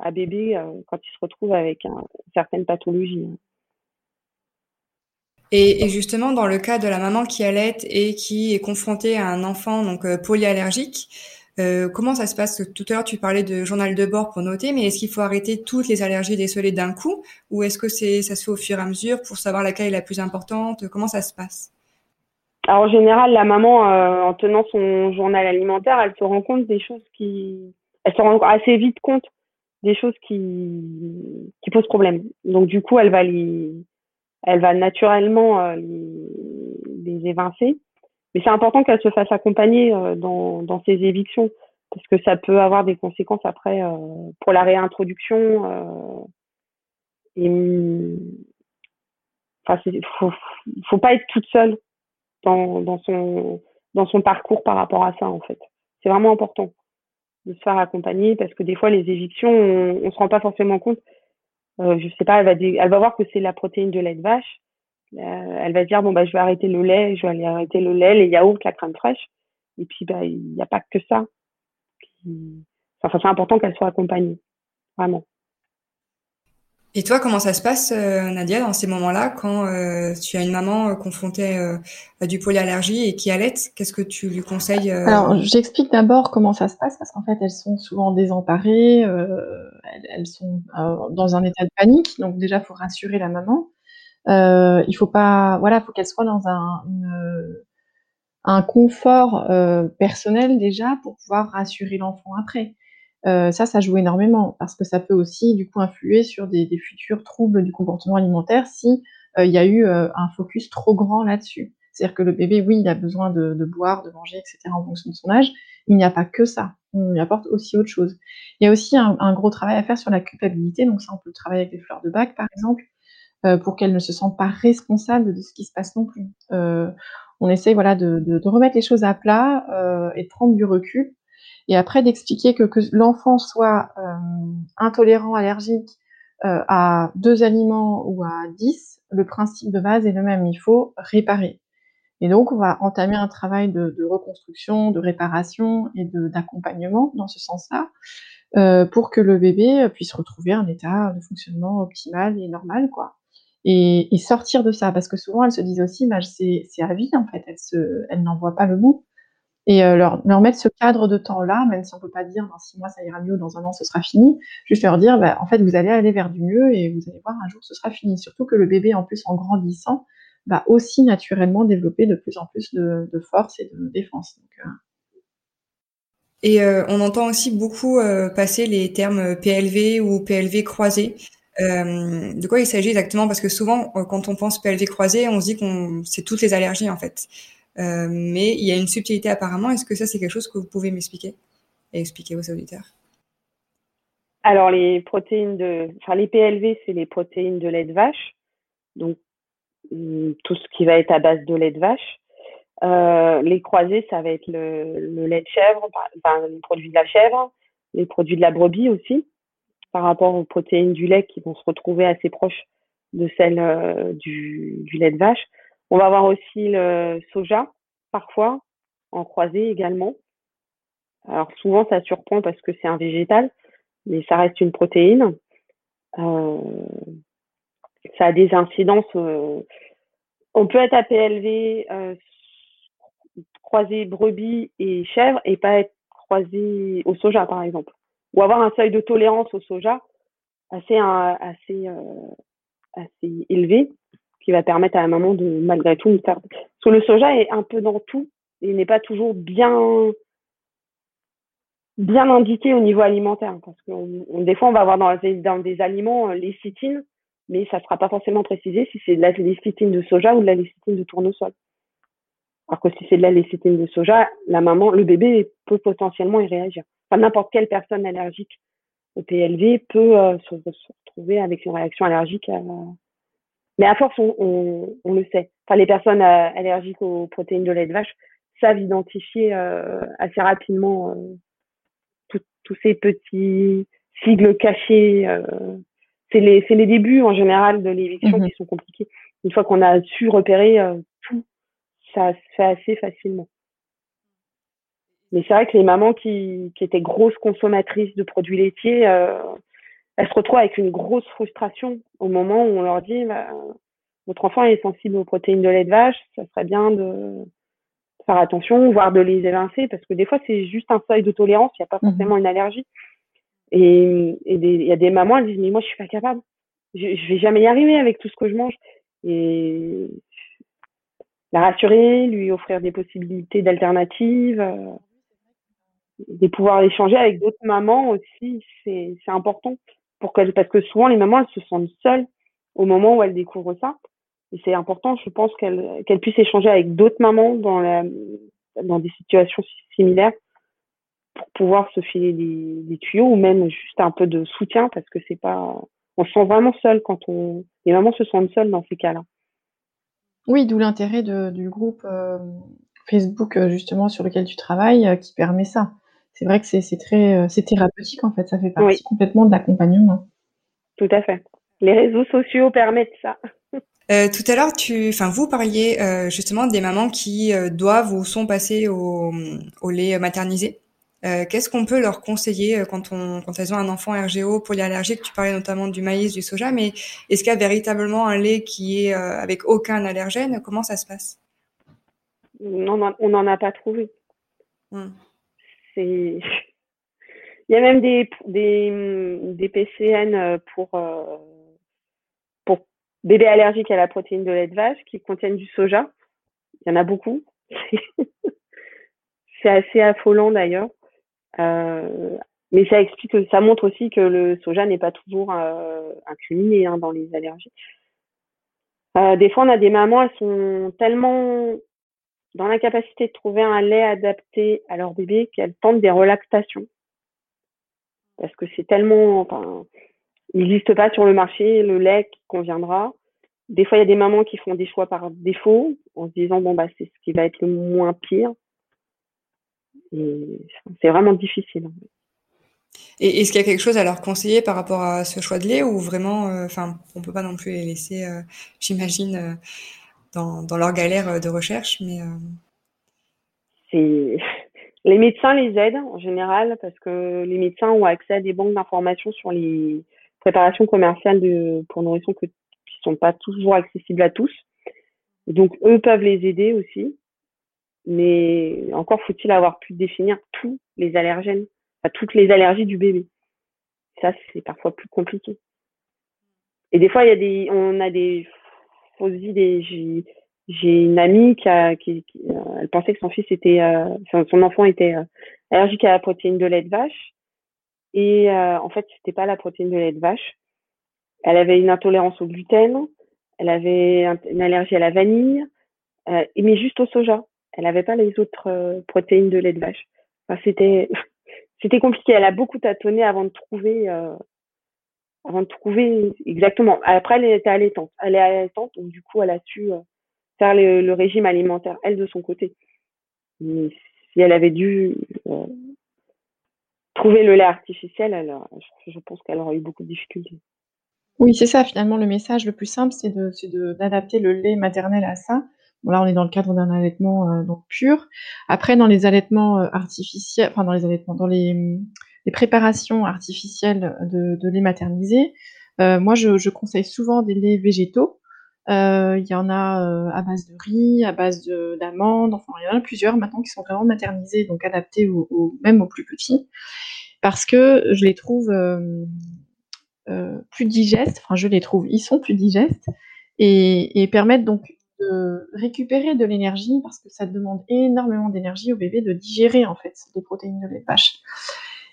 à bébé euh, quand il se retrouve avec un, une certaine pathologie. Hein. Et, justement, dans le cas de la maman qui allait et qui est confrontée à un enfant donc polyallergique, euh, comment ça se passe? Tout à l'heure, tu parlais de journal de bord pour noter, mais est-ce qu'il faut arrêter toutes les allergies décelées d'un coup? Ou est-ce que c'est ça se fait au fur et à mesure pour savoir laquelle est la plus importante? Comment ça se passe? Alors, en général, la maman, euh, en tenant son journal alimentaire, elle se rend compte des choses qui... Elle se rend assez vite compte des choses qui, posent problème. Donc, du coup, elle va, naturellement euh, les... évincer. Mais c'est important qu'elle se fasse accompagner euh, dans, dans ces évictions parce que ça peut avoir des conséquences après euh, pour la réintroduction. Et enfin, faut, pas être toute seule dans son parcours par rapport à ça en fait. C'est vraiment important de se faire accompagner parce que des fois les évictions on, se rend pas forcément compte. Euh, je sais pas, elle va elle va voir que c'est la protéine de lait de vache euh, elle va dire bon bah je vais arrêter le lait, je vais aller arrêter le lait, les yaourts, la crème fraîche. Et puis bah il n'y a pas que ça. Enfin, c'est important qu'elle soit accompagnée, vraiment. Et toi, comment ça se passe, euh, Nadia, dans ces moments-là, quand euh, tu as une maman confrontée à du polyallergie et qui allait Qu'est-ce que tu lui conseilles Alors, j'explique d'abord comment ça se passe, parce qu'en fait, elles sont souvent désemparées, elles, sont dans un état de panique, donc déjà, faut rassurer la maman. Euh, il faut pas, voilà, faut qu'elle soit dans un, un confort euh, personnel déjà pour pouvoir rassurer l'enfant après. Euh, ça, ça joue énormément parce que ça peut aussi du coup influer sur des, futurs troubles du comportement alimentaire si euh, il y a eu euh, un focus trop grand là-dessus. C'est-à-dire que le bébé, oui, il a besoin de, boire, de manger, etc. en fonction de son âge. Il n'y a pas que ça. On lui apporte aussi autre chose. Il y a aussi un, gros travail à faire sur la culpabilité. Donc ça, on peut travailler avec les fleurs de bac, par exemple. Pour qu'elle ne se sente pas responsable de ce qui se passe non plus. On essaye voilà de, remettre les choses à plat et de prendre du recul et après d'expliquer que, que l'enfant soit intolérant, allergique à deux aliments ou à dix, le principe de base est le même. Il faut réparer. Et donc, on va entamer un travail de, reconstruction, de réparation et d'accompagnement dans ce sens-là, euh, pour que le bébé puisse retrouver un état de fonctionnement optimal et normal, quoi et, sortir de ça parce que souvent elles se disent aussi bah, c'est à vie en fait elles elles n'en voient pas le bout et euh, leur, leur mettre ce cadre de temps là même si on peut pas dire dans six mois ça ira mieux dans un an ce sera fini juste leur dire bah, en fait vous allez aller vers du mieux et vous allez voir un jour ce sera fini surtout que le bébé en plus en grandissant va aussi naturellement développer de plus en plus de, de force et de défense euh... Et euh, on entend aussi beaucoup passer les termes PLV ou PLV croisé. De quoi il s'agit exactement? Parce que souvent, quand on pense PLV croisé, on se dit qu'on c'est toutes les allergies en fait. Euh, mais il y a une subtilité apparemment. Est-ce que ça, c'est quelque chose que vous pouvez m'expliquer et expliquer aux auditeurs? Alors, les protéines de, enfin, les PLV, c'est les protéines de lait de vache. Donc, hum, tout ce qui va être à base de lait de vache. Euh, les croisés, ça va être le, lait de chèvre, les produits de la chèvre, les produits de la brebis aussi par rapport aux protéines du lait qui vont se retrouver assez proches de celles euh, du, lait de vache. On va avoir aussi le soja, parfois, en croisé également. Alors souvent, ça surprend parce que c'est un végétal, mais ça reste une protéine. Euh, ça a des incidences. on peut être à PLV croisé brebis et chèvre et pas être croisé au soja, par exemple. Ou avoir un seuil de tolérance au soja assez, assez, assez élevé qui va permettre à la maman de malgré tout faire. Parce que le soja est un peu dans tout et n'est pas toujours bien bien indiqué au niveau alimentaire parce que des fois on va avoir dans, des aliments euh, lécithine mais ça ne sera pas forcément précisé si c'est de la lécithine de soja ou de la lécithine de tournesol. Alors que si c'est de la lécithine de soja, la maman, le bébé peut potentiellement y réagir. N'importe quelle personne allergique au PLV peut euh, se, retrouver avec une réaction allergique à, mais à force, on, on, le sait. Enfin, les personnes euh, allergiques aux protéines de lait de vache savent identifier euh, assez rapidement euh, tous ces petits sigles cachés. Euh, c'est les, les débuts en général de l'éviction mmh qui sont compliqués. Une fois qu'on a su repérer tout, ça se fait assez facilement. Mais c'est vrai que les mamans qui, qui étaient grosses consommatrices de produits laitiers, elles se retrouvent avec une grosse frustration au moment où on leur dit bah, votre enfant est sensible aux protéines de lait de vache, ça serait bien de faire attention, voire de les évincer, parce que des fois c'est juste un seuil de tolérance, il n'y a pas mmh forcément une allergie. Et il y a des mamans, elles disent mais moi je suis pas capable, je, je vais jamais y arriver avec tout ce que je mange. Et la rassurer, lui offrir des possibilités d'alternatives, euh, des pouvoirs échanger avec d'autres mamans aussi, c'est important pour parce que souvent les mamans elles se sentent seules au moment où elles découvrent ça. Et c'est important, je pense, qu'elles qu'elles puissent échanger avec d'autres mamans dans, des situations similaires pour pouvoir se filer des, des, tuyaux ou même juste un peu de soutien parce que c'est pas, on se sent vraiment seul quand on, les mamans se sentent seules dans ces cas-là. Oui, d'où l'intérêt du groupe euh, Facebook euh, justement sur lequel tu travailles euh, qui permet ça c'est vrai que c'est très euh, c'est thérapeutique en fait, ça fait partie complètement de l'accompagnement. Tout à fait. Les réseaux sociaux permettent ça. Euh, tout à l'heure, tu, enfin, vous parliez euh, justement des mamans qui doivent ou sont passées au, au lait maternisé. Qu'est-ce qu'on peut leur conseiller quand, on, quand elles ont un enfant RGO polyallergique Tu parlais notamment du maïs, du soja, mais est-ce qu'il y a véritablement un lait qui est avec aucun allergène? Comment ça se passe? Non, On n'en a pas trouvé. Hum. *laughs* il y a même des des, des PCN euh, pour euh, pour bébés allergiques à la protéine de lait de vache qui contiennent du soja. Il y en a beaucoup. *laughs* C'est assez affolant d'ailleurs. Euh, mais ça explique, ça montre aussi que le soja n'est pas toujours incriminé hein, dans les allergies. des fois, on a des mamans, elles sont tellement dans l'incapacité de trouver un lait adapté à leur bébé qu'elles tentent des relactations. Parce que c'est tellement, enfin, il n'existe pas sur le marché le lait qui conviendra. Des fois, il y a des mamans qui font des choix par défaut en se disant, bon, bah, c'est ce qui va être le moins pire. Et c'est vraiment difficile. Et est-ce qu'il y a quelque chose à leur conseiller par rapport à ce choix de lait ou vraiment, euh, enfin, on peut pas non plus les laisser, euh, j'imagine, euh, dans, leur galère euh, de recherche. Mais euh, c'est *laughs* les médecins les aident en général parce que les médecins ont accès à des banques d'informations sur les préparations commerciales de, pour nourrissons qui ne sont pas toujours accessibles à tous. Donc eux peuvent les aider aussi. Mais encore faut-il avoir pu définir tous les allergènes, toutes les allergies du bébé. Ça, c'est parfois plus compliqué. Et des fois, il y a des, on a des j'ai une amie qui a euh, elle pensait que son fils était euh, son enfant était euh, allergique à la protéine de lait de vache. Et en fait c'était pas la protéine de lait de vache. Elle avait une intolérance au gluten. Elle avait une allergie à la vanille mais juste au soja. Elle n'avait pas les autres protéines de lait de vache. *laughs* C'était compliqué. Elle a beaucoup tâtonné avant de trouver de trouver exactement. Après, elle était allaitante. Elle est allaitante, donc du coup, elle a su euh, faire le, régime alimentaire, elle, de son côté. Mais si elle avait dû euh, trouver le lait artificiel, elle, je pense qu'elle aurait eu beaucoup de difficultés. Oui, c'est ça, finalement, le message le plus simple, c'est d'adapter le lait maternel à ça. Bon, là, on est dans le cadre d'un allaitement euh, donc pur. Après, dans les allaitements artificiels, enfin, dans les allaitements, dans les préparations artificielles de, lait maternisé, moi, je, conseille souvent des laits végétaux. Il y en a à base de riz, à base d'amandes, enfin, il y en a plusieurs maintenant qui sont vraiment maternisés, donc adaptés même aux plus petits, parce que je les trouve plus digestes, enfin, je les trouve, ils sont plus digestes, et, et permettent donc de récupérer de l'énergie parce que ça demande énormément d'énergie au bébé de digérer en fait les protéines de lait de vache.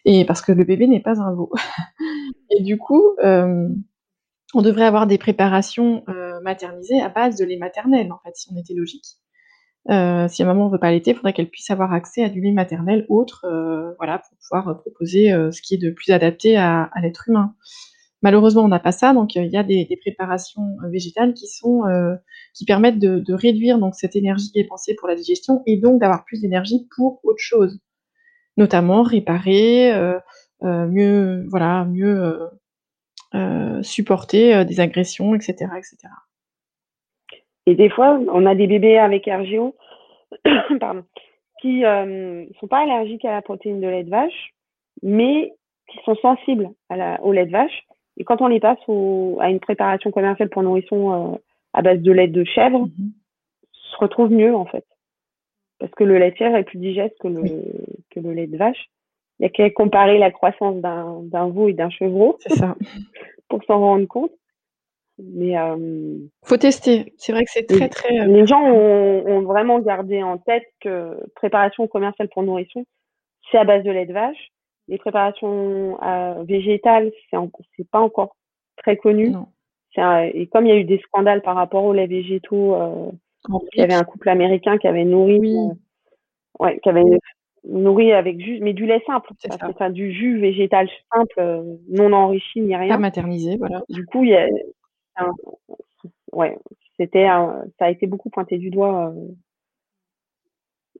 Et parce que le bébé n'est pas un veau. *laughs* et du coup, euh, on devrait avoir des préparations euh, maternisées à base de lait maternel en fait, si on était logique. Euh, si maman ne veut pas allaiter, il faudrait qu'elle puisse avoir accès à du lait maternel autre, voilà, pour pouvoir proposer ce qui est de plus adapté à, l'être humain. Malheureusement, on n'a pas ça, donc il y a des, préparations euh, végétales qui euh, permettent de, réduire donc cette énergie dépensée pour la digestion et donc d'avoir plus d'énergie pour autre chose, notamment réparer, euh, mieux voilà mieux supporter des agressions, etc., etc. Et des fois, on a des bébés avec RGO *coughs* pardon, qui ne sont pas allergiques à la protéine de lait de vache, mais qui sont sensibles à la, au lait de vache et quand on les passe à une préparation commerciale pour nourrissons euh, à base de lait de chèvre, mhm. se retrouve mieux en fait. Parce que le lait de chèvre est plus digeste que le, que le lait de vache. Il y a qu'à comparer la croissance d'un veau et d'un chevreau ça. *laughs* pour s'en rendre compte. Mais euh, faut tester. C'est vrai que c'est très très. Euh, les gens ont, ont, vraiment gardé en tête que préparation commerciale pour nourrissons, c'est à base de lait de vache les préparations euh, végétales, c'est c'est pas encore très connu. et comme il y a eu des scandales par rapport aux laits végétaux, euh, il y avait un couple américain qui avait nourri, euh, ouais, qui avait nourri avec juste, mais du lait simple, ça. du jus végétal simple, euh, non enrichi ni rien. Pas maternisé, voilà. Du coup, il y a, ouais, c'était, ça a été beaucoup pointé du doigt.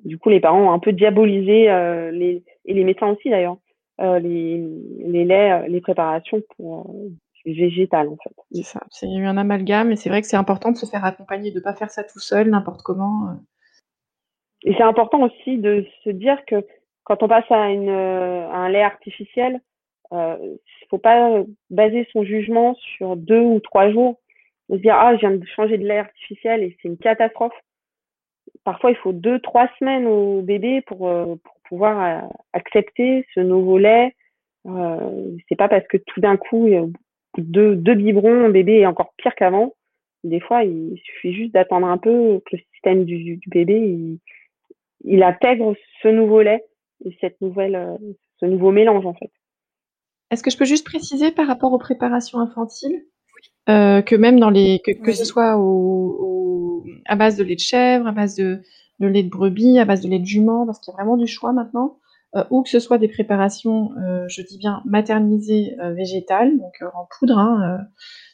du coup, les parents ont un peu diabolisé les et les médecins aussi d'ailleurs euh, les, les laits, euh, les préparations pour euh, végétal en fait. C'est ça, c'est eu un amalgame et c'est vrai que c'est important de se faire accompagner, de ne pas faire ça tout seul, n'importe comment. Et c'est important aussi de se dire que quand on passe à, une, à un lait artificiel, il euh, faut pas baser son jugement sur deux ou trois jours. De se dire ah je viens de changer de lait artificiel et c'est une catastrophe. Parfois il faut deux trois semaines au bébé pour, pour pouvoir euh, accepter ce nouveau lait. Euh, c'est pas parce que tout d'un coup, deux, deux biberons, bébé est encore pire qu'avant. Des fois, il suffit juste d'attendre un peu que le système du, bébé il, il, intègre ce nouveau lait et cette nouvelle, euh, ce nouveau mélange en fait. Est-ce que je peux juste préciser par rapport aux préparations infantiles euh, que même dans les que, que ce soit au, à base de lait de chèvre, à base de de lait de brebis à base de lait de jument, parce qu'il y a vraiment du choix maintenant, euh, ou que ce soit des préparations, euh, je dis bien maternisées euh, végétales, donc en poudre, hein,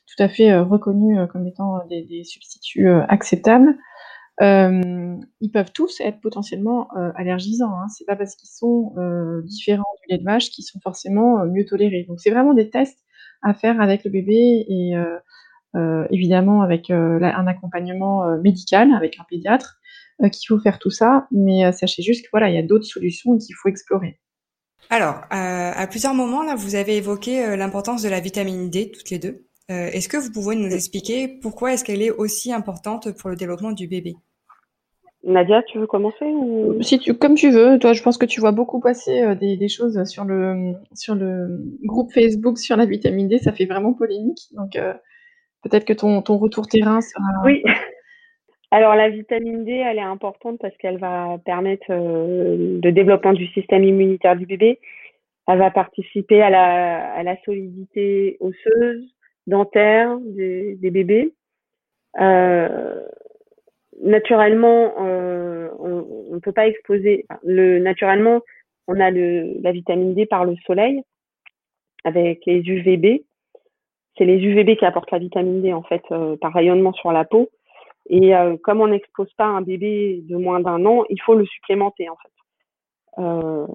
tout à fait reconnues comme étant des, substituts acceptables. ils peuvent tous être potentiellement allergisants. Hein. C'est pas parce qu'ils sont différents du lait de vache qu'ils sont forcément mieux tolérés. Donc c'est vraiment des tests à faire avec le bébé et évidemment avec un accompagnement médical avec un pédiatre qu'il faut faire tout ça, mais euh, sachez juste que voilà, il y a d'autres solutions qu'il faut explorer. Alors, euh, à plusieurs moments là, vous avez évoqué l'importance de la vitamine D toutes les deux. est-ce que vous pouvez nous expliquer pourquoi est-ce qu'elle est aussi importante pour le développement du bébé? Nadia, tu veux commencer ou... Si tu, comme tu veux. Toi, je pense que tu vois beaucoup passer des, choses sur le sur le groupe Facebook sur la vitamine D. Ça fait vraiment polémique. Donc peut-être que ton, ton retour terrain sera. Oui. Alors la vitamine D, elle est importante parce qu'elle va permettre euh, le développement du système immunitaire du bébé. Elle va participer à la, solidité osseuse, dentaire des, bébés. Euh, naturellement, euh, on ne peut pas exposer. Le naturellement, on a la vitamine D par le soleil avec les UVB. C'est les UVB qui apportent la vitamine D en fait par rayonnement sur la peau. Et euh, comme on n'expose pas un bébé de moins d'un an, il faut le supplémenter en fait. Euh,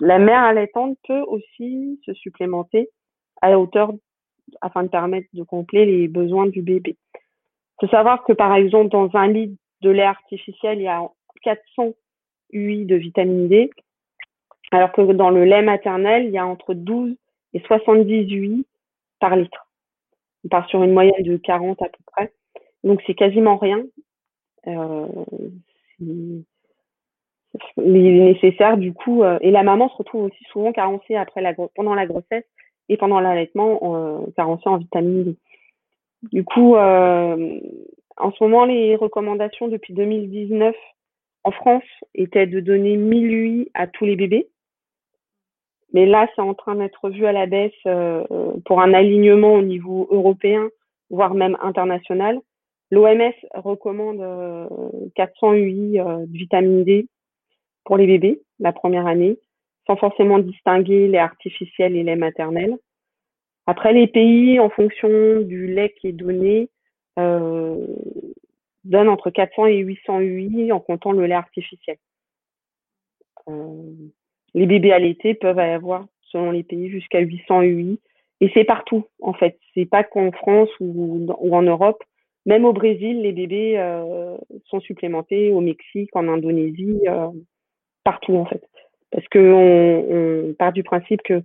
la mère allaitante peut aussi se supplémenter à la hauteur afin de permettre de combler les besoins du bébé. Il faut savoir que par exemple dans un litre de lait artificiel, il y a 400 UI de vitamine D, alors que dans le lait maternel, il y a entre 12 et 70 UI par litre. On part sur une moyenne de 40 à peu près. Donc c'est quasiment rien. Euh, il est nécessaire du coup, euh, et la maman se retrouve aussi souvent carencée après la, pendant la grossesse et pendant l'allaitement, euh, carencée en vitamine D. Du coup, euh, en ce moment, les recommandations depuis 2019 en France étaient de donner 1000 UI à tous les bébés. Mais là, c'est en train d'être vu à la baisse euh, pour un alignement au niveau européen, voire même international. L'OMS recommande 400 UI de vitamine D pour les bébés la première année, sans forcément distinguer les artificiels et les maternels. Après, les pays, en fonction du lait qui est donné, euh, donnent entre 400 et 800 UI en comptant le lait artificiel. Euh, les bébés allaités peuvent avoir, selon les pays, jusqu'à 800 UI. Et c'est partout, en fait. C'est pas qu'en France ou, en Europe. Même au Brésil, les bébés euh, sont supplémentés, au Mexique, en Indonésie, euh, partout, en fait. Parce qu'on on part du principe que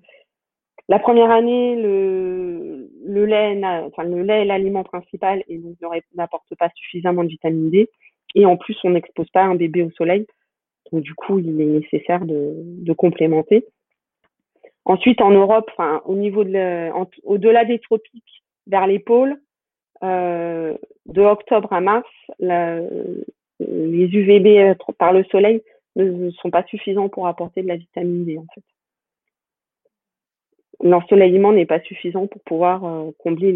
la première année, le, le lait, enfin, le lait est l'aliment principal et donc n'apporte pas suffisamment de vitamine D. Et en plus, on n'expose pas un bébé au soleil. Donc, du coup, il est nécessaire de, de complémenter. Ensuite, en Europe, enfin, au niveau de au-delà des tropiques, vers les pôles, euh, de octobre à mars, les UVB par le soleil ne sont pas suffisants pour apporter de la vitamine D, en fait l'ensoleillement n'est pas suffisant pour pouvoir euh, combler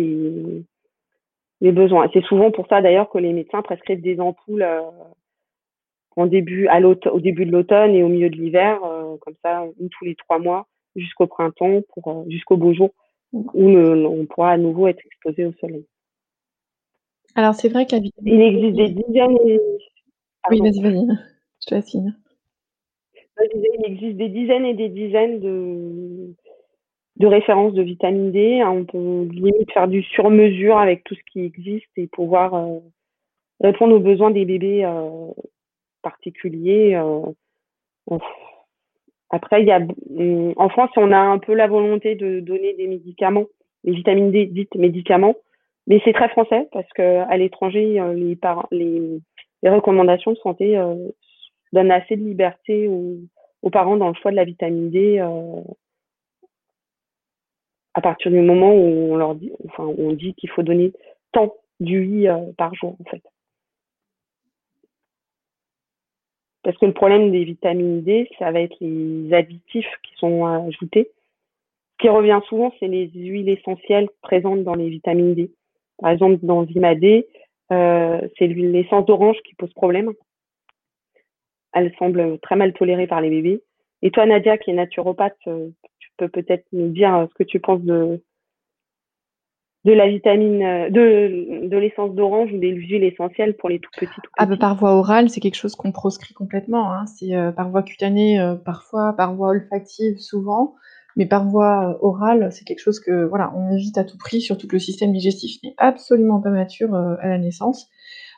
les, besoins. C'est souvent pour ça d'ailleurs que les médecins prescrivent des ampoules euh, au début de l'automne et au milieu de l'hiver, euh, comme ça, tous les trois mois, jusqu'au printemps, jusqu'au beau jour, où on pourra à nouveau être exposé au soleil. Alors c'est vrai qu'il Il existe des dizaines. Et... Oui, vas-y, vas-y. Je te laisse Il existe des dizaines et des dizaines de de référence de vitamine D. Hein, on peut limite faire du sur-mesure avec tout ce qui existe et pouvoir euh, répondre aux besoins des bébés euh, particuliers. Euh. Après, il y a, en France, on a un peu la volonté de donner des médicaments, les vitamines D dites médicaments, mais c'est très français parce que à l'étranger, les, les, recommandations de santé donnent assez de liberté aux, parents dans le choix de la vitamine D à partir du moment où on leur dit, qu'il faut donner tant euh, par jour, en fait. Parce que le problème des vitamines D, ça va être les additifs qui sont ajoutés. Ce qui revient souvent, c'est les huiles essentielles présentes dans les vitamines D. Par exemple, dans Vima D, euh, c'est l'essence d'orange qui pose problème. Elle semble très mal tolérée par les bébés. Et toi, Nadia, qui est naturopathe, euh, peux peut-être nous dire euh, ce que tu penses de, de la vitamine, de, de l'essence d'orange ou des huiles essentielles pour les tout petits. Ah bah, par voie orale, c'est quelque chose qu'on proscrit complètement. Hein. C'est euh, par voie cutanée parfois, par voie olfactive souvent, mais par voie orale, c'est quelque chose que voilà, on évite à tout prix, surtout que le système digestif n'est absolument pas mature à la naissance.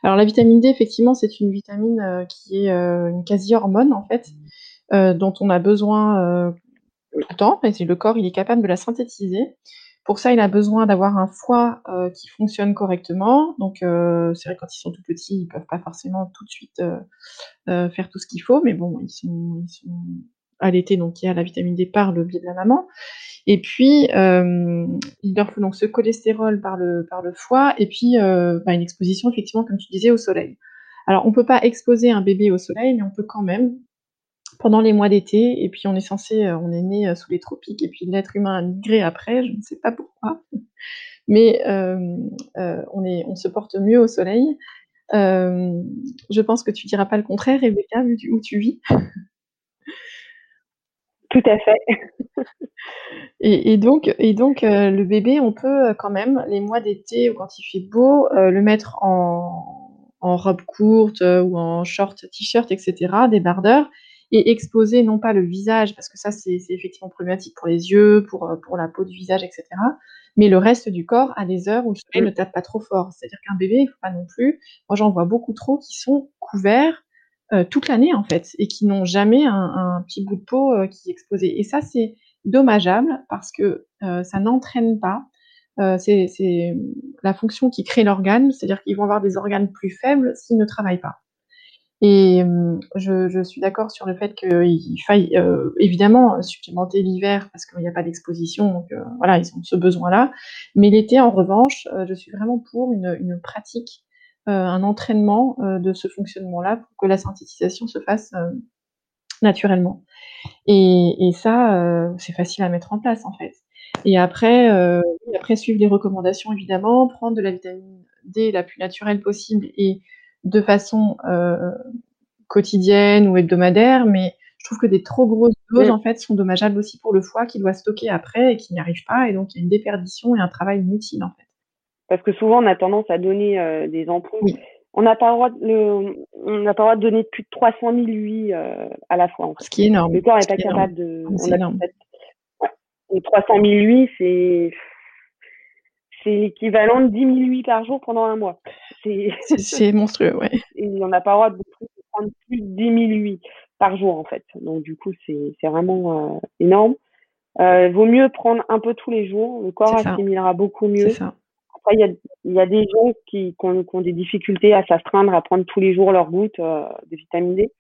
Alors la vitamine D, effectivement, c'est une vitamine qui est une quasi-hormone en fait, dont on a besoin tout le temps, et le corps il est capable de la synthétiser. Pour ça, il a besoin d'avoir un foie euh, qui fonctionne correctement. Donc, euh, c'est vrai quand ils sont tout petits, ils peuvent pas forcément tout de suite euh, faire tout ce qu'il faut, mais bon, ils sont allaités, donc il y a la vitamine D par le biais de la maman. Et puis, il leur faut donc ce cholestérol par le par le foie, et puis bah, une exposition effectivement, comme tu disais, au soleil. Alors, on peut pas exposer un bébé au soleil, mais on peut quand même pendant les mois d'été, et puis on est censé, euh, on est né euh, sous les tropiques, et puis l'être humain a migré après, je ne sais pas pourquoi, *laughs* mais euh, on, est, on se porte mieux au soleil. je pense que tu diras pas le contraire, Rebecca, vu où tu vis. *laughs* Tout à fait. *laughs* et, donc, et donc le bébé, on peut quand même, les mois d'été ou quand il fait beau, le mettre en, en robe courte ou en short, t-shirt, etc., débardeur, et exposer non pas le visage, parce que ça c'est effectivement problématique pour les yeux, pour, euh, pour la peau du visage, etc., mais le reste du corps à des heures où le soleil ne tape pas trop fort. C'est-à-dire qu'un bébé, il ne faut pas non plus, moi j'en vois beaucoup trop qui sont couverts euh, toute l'année en fait, et qui n'ont jamais un, petit bout de peau euh, qui est exposé. Et ça c'est dommageable parce que ça n'entraîne pas euh, c'est la fonction qui crée l'organe, c'est-à-dire qu'ils vont avoir des organes plus faibles s'ils ne travaillent pas. Et euh, je, je, suis d'accord sur le fait qu'il faille euh, évidemment supplémenter l'hiver parce qu'il n'y a pas d'exposition, donc euh, voilà, ils ont ce besoin-là. Mais l'été, en revanche, euh, je suis vraiment pour une, une pratique, un entraînement de ce fonctionnement-là pour que la synthétisation se fasse naturellement. Et, et ça, c'est facile à mettre en place en fait. Et après, après suivre les recommandations évidemment, prendre de la vitamine D la plus naturelle possible et de façon euh, quotidienne ou hebdomadaire, mais je trouve que des trop grosses doses en fait sont dommageables aussi pour le foie qui doit stocker après et qui n'y arrive pas et donc il y a une déperdition et un travail inutile en fait. Parce que souvent on a tendance à donner euh, des ampoules. On n'a pas le droit de, on n'a pas le droit de donner plus de 300 000 lui euh, à la fois. En fait. Ce qui est énorme. Le corps n'est pas capable de. C'est énorme. Ouais. Et 300 000 lui, c'est c'est l'équivalent de 10 000 huiles par jour pendant un mois. *laughs* C'est monstrueux, ouais. Et on n'a pas le droit de prendre plus de 10 000 huiles par jour, en fait. Donc, du coup, c'est vraiment euh, énorme. Euh, vaut mieux prendre un peu tous les jours. Le corps assimilera beaucoup mieux. Ça. Après, il y a, y a, des gens qui, qui, ont, qui, ont, des difficultés à s'astreindre à prendre tous les jours leur goutte euh, de vitamine D.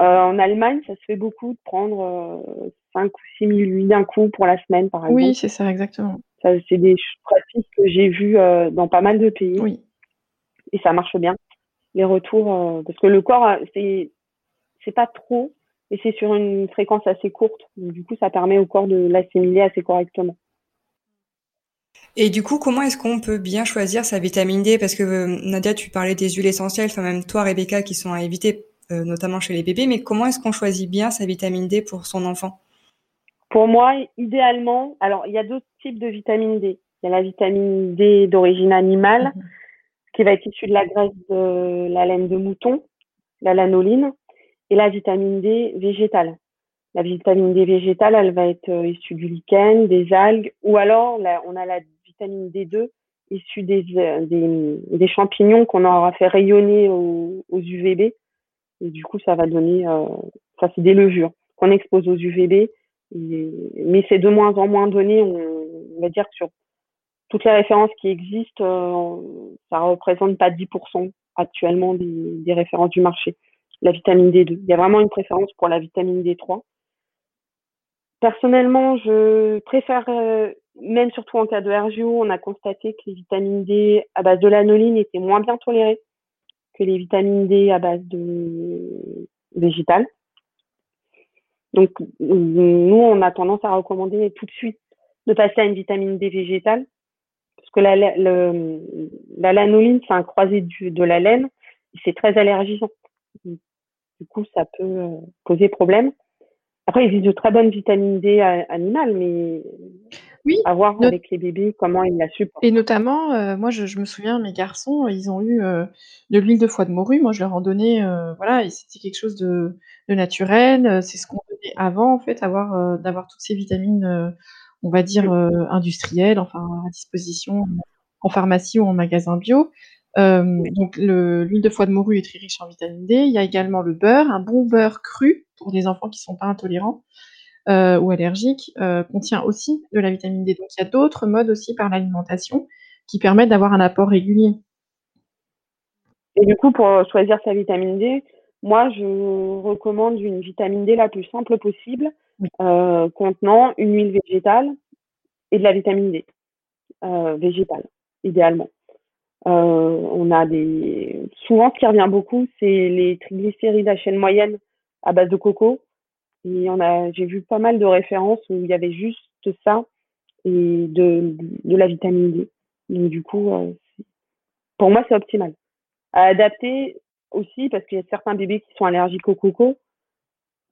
Euh, en Allemagne, ça se fait beaucoup de prendre 5 ou 6 000 huiles d'un coup pour la semaine, par exemple. Oui, c'est ça, exactement. Ça, c'est des pratiques que j'ai vues euh, dans pas mal de pays. Oui. Et ça marche bien. Les retours, euh, parce que le corps, euh, c'est, c'est pas trop, et c'est sur une fréquence assez courte. Donc, du coup, ça permet au corps de l'assimiler assez correctement. Et du coup, comment est-ce qu'on peut bien choisir sa vitamine D? Parce que Nadia, tu parlais des huiles essentielles, enfin même toi, Rebecca, qui sont à éviter, notamment chez les bébés. Mais comment est-ce qu'on choisit bien sa vitamine D pour son enfant? Pour moi, idéalement, alors il y a deux types de vitamine D. Il y a la vitamine D d'origine animale, mhm. qui va être issue de la graisse de la laine de mouton, la lanoline, et la vitamine D végétale. La vitamine D végétale, elle va être euh, issue du lichen, des algues, ou alors on a la vitamine D2 issue des, euh, des, champignons qu'on aura fait rayonner aux, UVB. Et du coup, ça va donner, euh, ça c'est des levures qu'on expose aux UVB mais c'est de moins en moins donné. On, va dire que sur toutes les références qui existent, euh, ça représente pas 10% actuellement des, références du marché. La vitamine D2. Il y a vraiment une préférence pour la vitamine D3. Personnellement, je préfère, euh, même surtout en cas de RGO, on a constaté que les vitamines D à base de lanoline étaient moins bien tolérées que les vitamines D à base de végétales. Donc, nous, on a tendance à recommander tout de suite de passer à une vitamine D végétale, parce que la, la lanoline, c'est un croisé de la laine, c'est très allergisant. Du coup, ça peut euh, poser problème. Après, il existe de très bonnes vitamines D animales, mais oui, à voir avec les bébés comment ils la supportent. Et notamment, euh, moi, je, je, me souviens, mes garçons, ils ont eu euh, de l'huile de foie de morue. Moi, je leur en donnais, euh, voilà, et c'était quelque chose de, de naturel. C'est ce qu'on donnait avant, en fait, avoir euh, d'avoir toutes ces vitamines, euh, on va dire industrielles, enfin à disposition en pharmacie ou en magasin bio. Donc, l'huile de foie de morue est très riche en vitamine D. Il y a également le beurre, un bon beurre cru pour des enfants qui sont pas intolérants euh, ou allergiques, euh, contient aussi de la vitamine D. Donc il y a d'autres modes aussi par l'alimentation qui permettent d'avoir un apport régulier. Et du coup, pour choisir sa vitamine D, moi, je recommande une vitamine D la plus simple possible, euh, contenant une huile végétale et de la vitamine D euh, végétale, idéalement. Euh, on a des souvent ce qui revient beaucoup, c'est les triglycérides à chaîne moyenne à base de coco. Et on a, j'ai vu pas mal de références où il y avait juste ça et de, de la vitamine D. Donc du coup, euh, pour moi, c'est optimal. À adapter aussi, parce qu'il y a certains bébés qui sont allergiques au coco,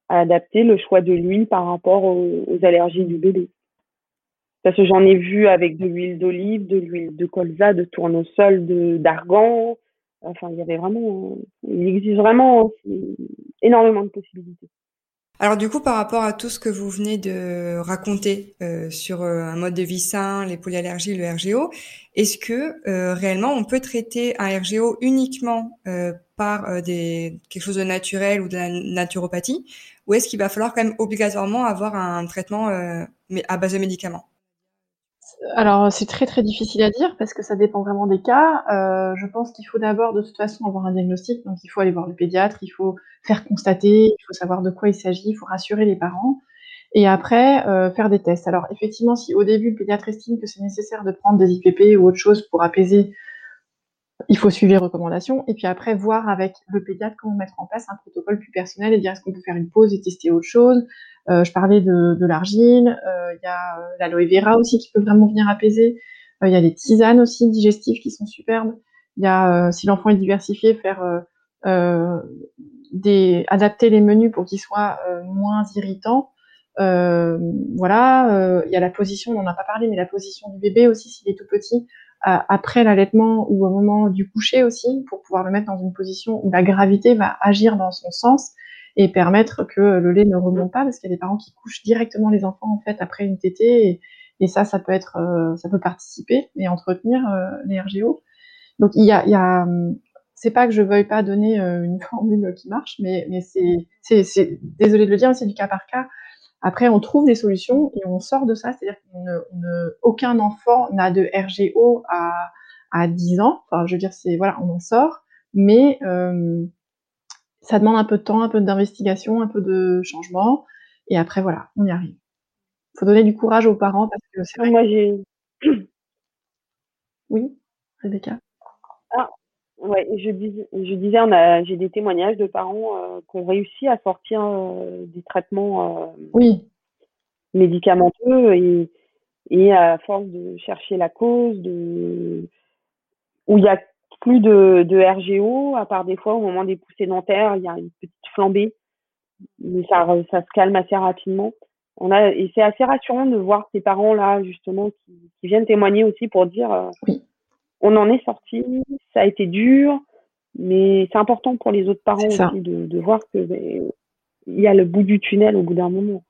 à adapter le choix de l'huile par rapport aux, aux, allergies du bébé. Parce que j'en ai vu avec de l'huile d'olive, de l'huile de colza, de tournesol, de d'argan. Enfin, il y avait vraiment, il existe vraiment énormément de possibilités. Alors du coup, par rapport à tout ce que vous venez de raconter euh, sur euh, un mode de vie sain, les polyallergies, le RGO, est-ce que euh, réellement on peut traiter un RGO uniquement par des, quelque chose de naturel ou de la naturopathie, ou est-ce qu'il va falloir quand même obligatoirement avoir un traitement mais à base de médicaments? Alors c'est très très difficile à dire parce que ça dépend vraiment des cas. Euh, je pense qu'il faut d'abord de toute façon avoir un diagnostic, donc il faut aller voir le pédiatre, il faut faire constater, il faut savoir de quoi il s'agit, il faut rassurer les parents et après euh, faire des tests. Alors effectivement, si au début le pédiatre estime que c'est nécessaire de prendre des IPP ou autre chose pour apaiser, il faut suivre les recommandations et puis après voir avec le pédiatre comment mettre en place un protocole plus personnel et dire est-ce qu'on peut faire une pause et tester autre chose? Euh, je parlais de, de l'argile, euh, il y a euh, l'aloe vera aussi qui peut vraiment venir apaiser. Il y a des tisanes aussi digestives qui sont superbes. Il y a, si l'enfant est diversifié, faire des, adapter les menus pour qu'ils soient moins irritants. Euh, voilà, euh, il y a la position, on n'en a pas parlé, mais la position du bébé aussi s'il est tout petit, euh, après l'allaitement ou au moment du coucher aussi, pour pouvoir le mettre dans une position où la gravité va agir dans son sens et permettre que le lait ne remonte pas, parce qu'il y a des parents qui couchent directement les enfants en fait après une tétée, et, ça, ça peut être, ça peut participer et entretenir les RGO. Donc il y a, y a c'est pas que je veuille pas donner une formule qui marche, mais, mais c'est, désolé de le dire, c'est du cas par cas. Après, on trouve des solutions et on sort de ça, c'est-à-dire qu'aucun enfant n'a de RGO à, à 10 ans. Enfin, je veux dire, c'est voilà, on en sort, mais euh, ça demande un peu de temps, un peu d'investigation, un peu de changement, et après voilà, on y arrive. Il faut donner du courage aux parents parce que c'est vrai. Moi, j'ai. Oui, Rebecca? Ah, ouais, je, dis, je disais, on a, j'ai des témoignages de parents euh, qui ont réussi à sortir euh, des traitements euh, oui. médicamenteux et, et à force de chercher la cause, de où il y a plus de, de RGO, à part des fois au moment des poussées dentaires, il y a une petite flambée, mais ça, ça se calme assez rapidement. On a, et c'est assez rassurant de voir ces parents-là, justement, qui, qui, viennent témoigner aussi pour dire oui. On en est sorti, ça a été dur, mais c'est important pour les autres parents aussi de, de voir que ben, il y a le bout du tunnel au bout d'un moment.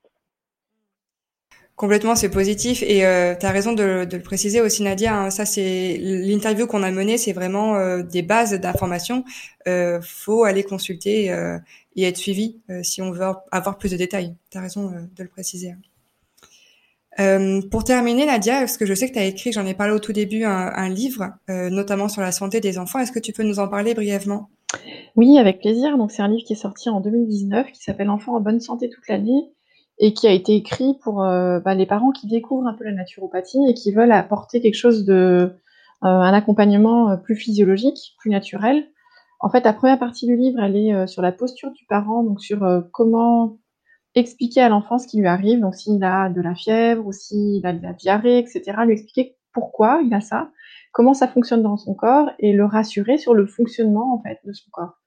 Complètement, c'est positif et euh, tu as raison de, de, le préciser aussi Nadia. Hein, ça c'est l'interview qu'on a menée, c'est vraiment euh, des bases d'informations. Euh, faut aller consulter euh, et être suivi euh, si on veut avoir plus de détails. Tu as raison euh, de le préciser. Pour terminer, Nadia, parce que je sais que tu as écrit, j'en ai parlé au tout début, un, livre, notamment sur la santé des enfants. Est-ce que tu peux nous en parler brièvement? Oui, avec plaisir. Donc c'est un livre qui est sorti en 2019, qui s'appelle Enfants en bonne santé toute l'année et qui a été écrit pour euh, bah, les parents qui découvrent un peu la naturopathie et qui veulent apporter quelque chose de euh, un accompagnement euh, plus physiologique, plus naturel. En fait, la première partie du livre, elle est sur la posture du parent, donc sur comment expliquer à l'enfant ce qui lui arrive, donc s'il a de la fièvre ou s'il a de la diarrhée, etc., lui expliquer pourquoi il a ça, comment ça fonctionne dans son corps et le rassurer sur le fonctionnement en fait de son corps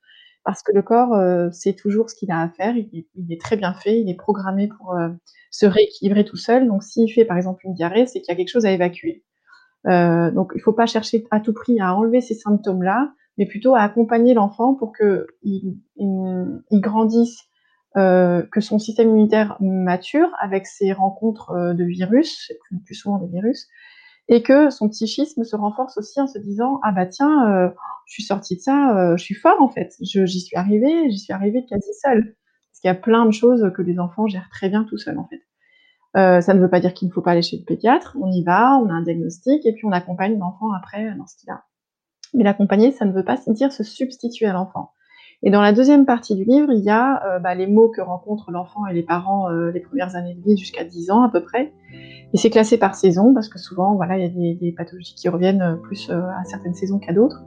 parce que le corps euh, sait toujours ce qu'il a à faire, il est, très bien fait, il est programmé pour euh, se rééquilibrer tout seul. Donc s'il fait par exemple une diarrhée, c'est qu'il y a quelque chose à évacuer. Euh, donc il ne faut pas chercher à tout prix à enlever ces symptômes-là, mais plutôt à accompagner l'enfant pour qu'il il, il, grandisse, euh, que son système immunitaire mature avec ses rencontres euh, de virus, plus, souvent des virus, et que son psychisme se renforce aussi en se disant ah bah tiens euh, je suis sortie de ça je suis fort en fait. J'y suis arrivée j'y suis arrivée quasi seule parce qu'il y a plein de choses que les enfants gèrent très bien tout seuls en fait. Ça ne veut pas dire qu'il ne faut pas aller chez le pédiatre. On y va on a un diagnostic et puis on accompagne l'enfant après dans ce qu'il a. Mais l'accompagner ça ne veut pas dire se substituer à l'enfant et dans la deuxième partie du livre, il y a euh, bah, les mots que rencontrent l'enfant et les parents euh, les premières années de vie jusqu'à 10 ans à peu près. Et c'est classé par saison parce que souvent, voilà, il y a des, des pathologies qui reviennent euh, plus à certaines saisons qu'à d'autres.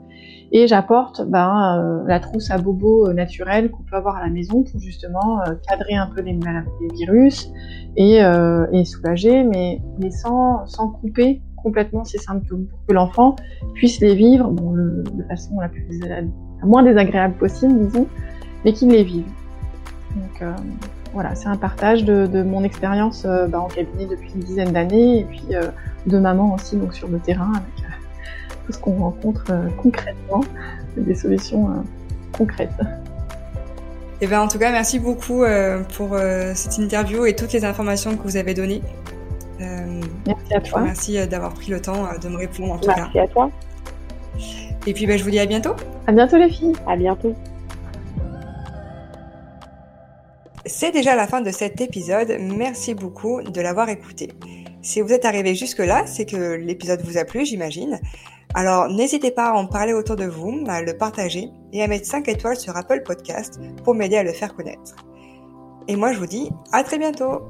Et j'apporte bah, la trousse à bobo naturelle qu'on peut avoir à la maison pour justement cadrer un peu les, les virus et, et, soulager, mais, mais sans, sans couper complètement ces symptômes pour que l'enfant puisse les vivre bon, le, de façon la plus moins désagréable possible, disons, mais qu'ils les vivent. Donc euh, voilà, c'est un partage de, de mon expérience euh, bah, en cabinet depuis une dizaine d'années et puis euh, de maman aussi donc sur le terrain avec tout ce qu'on rencontre concrètement, des solutions concrètes. Et eh ben, en tout cas, merci beaucoup pour cette interview et toutes les informations que vous avez données. merci à toi. Merci d'avoir pris le temps de me répondre en tout merci cas. Merci à toi. Et puis bah, je vous dis à bientôt. À bientôt les filles. À bientôt. C'est déjà la fin de cet épisode. Merci beaucoup de l'avoir écouté. Si vous êtes arrivé jusque-là, c'est que l'épisode vous a plu, j'imagine. Alors n'hésitez pas à en parler autour de vous, à le partager et à mettre 5 étoiles sur Apple Podcast pour m'aider à le faire connaître. Et moi je vous dis à très bientôt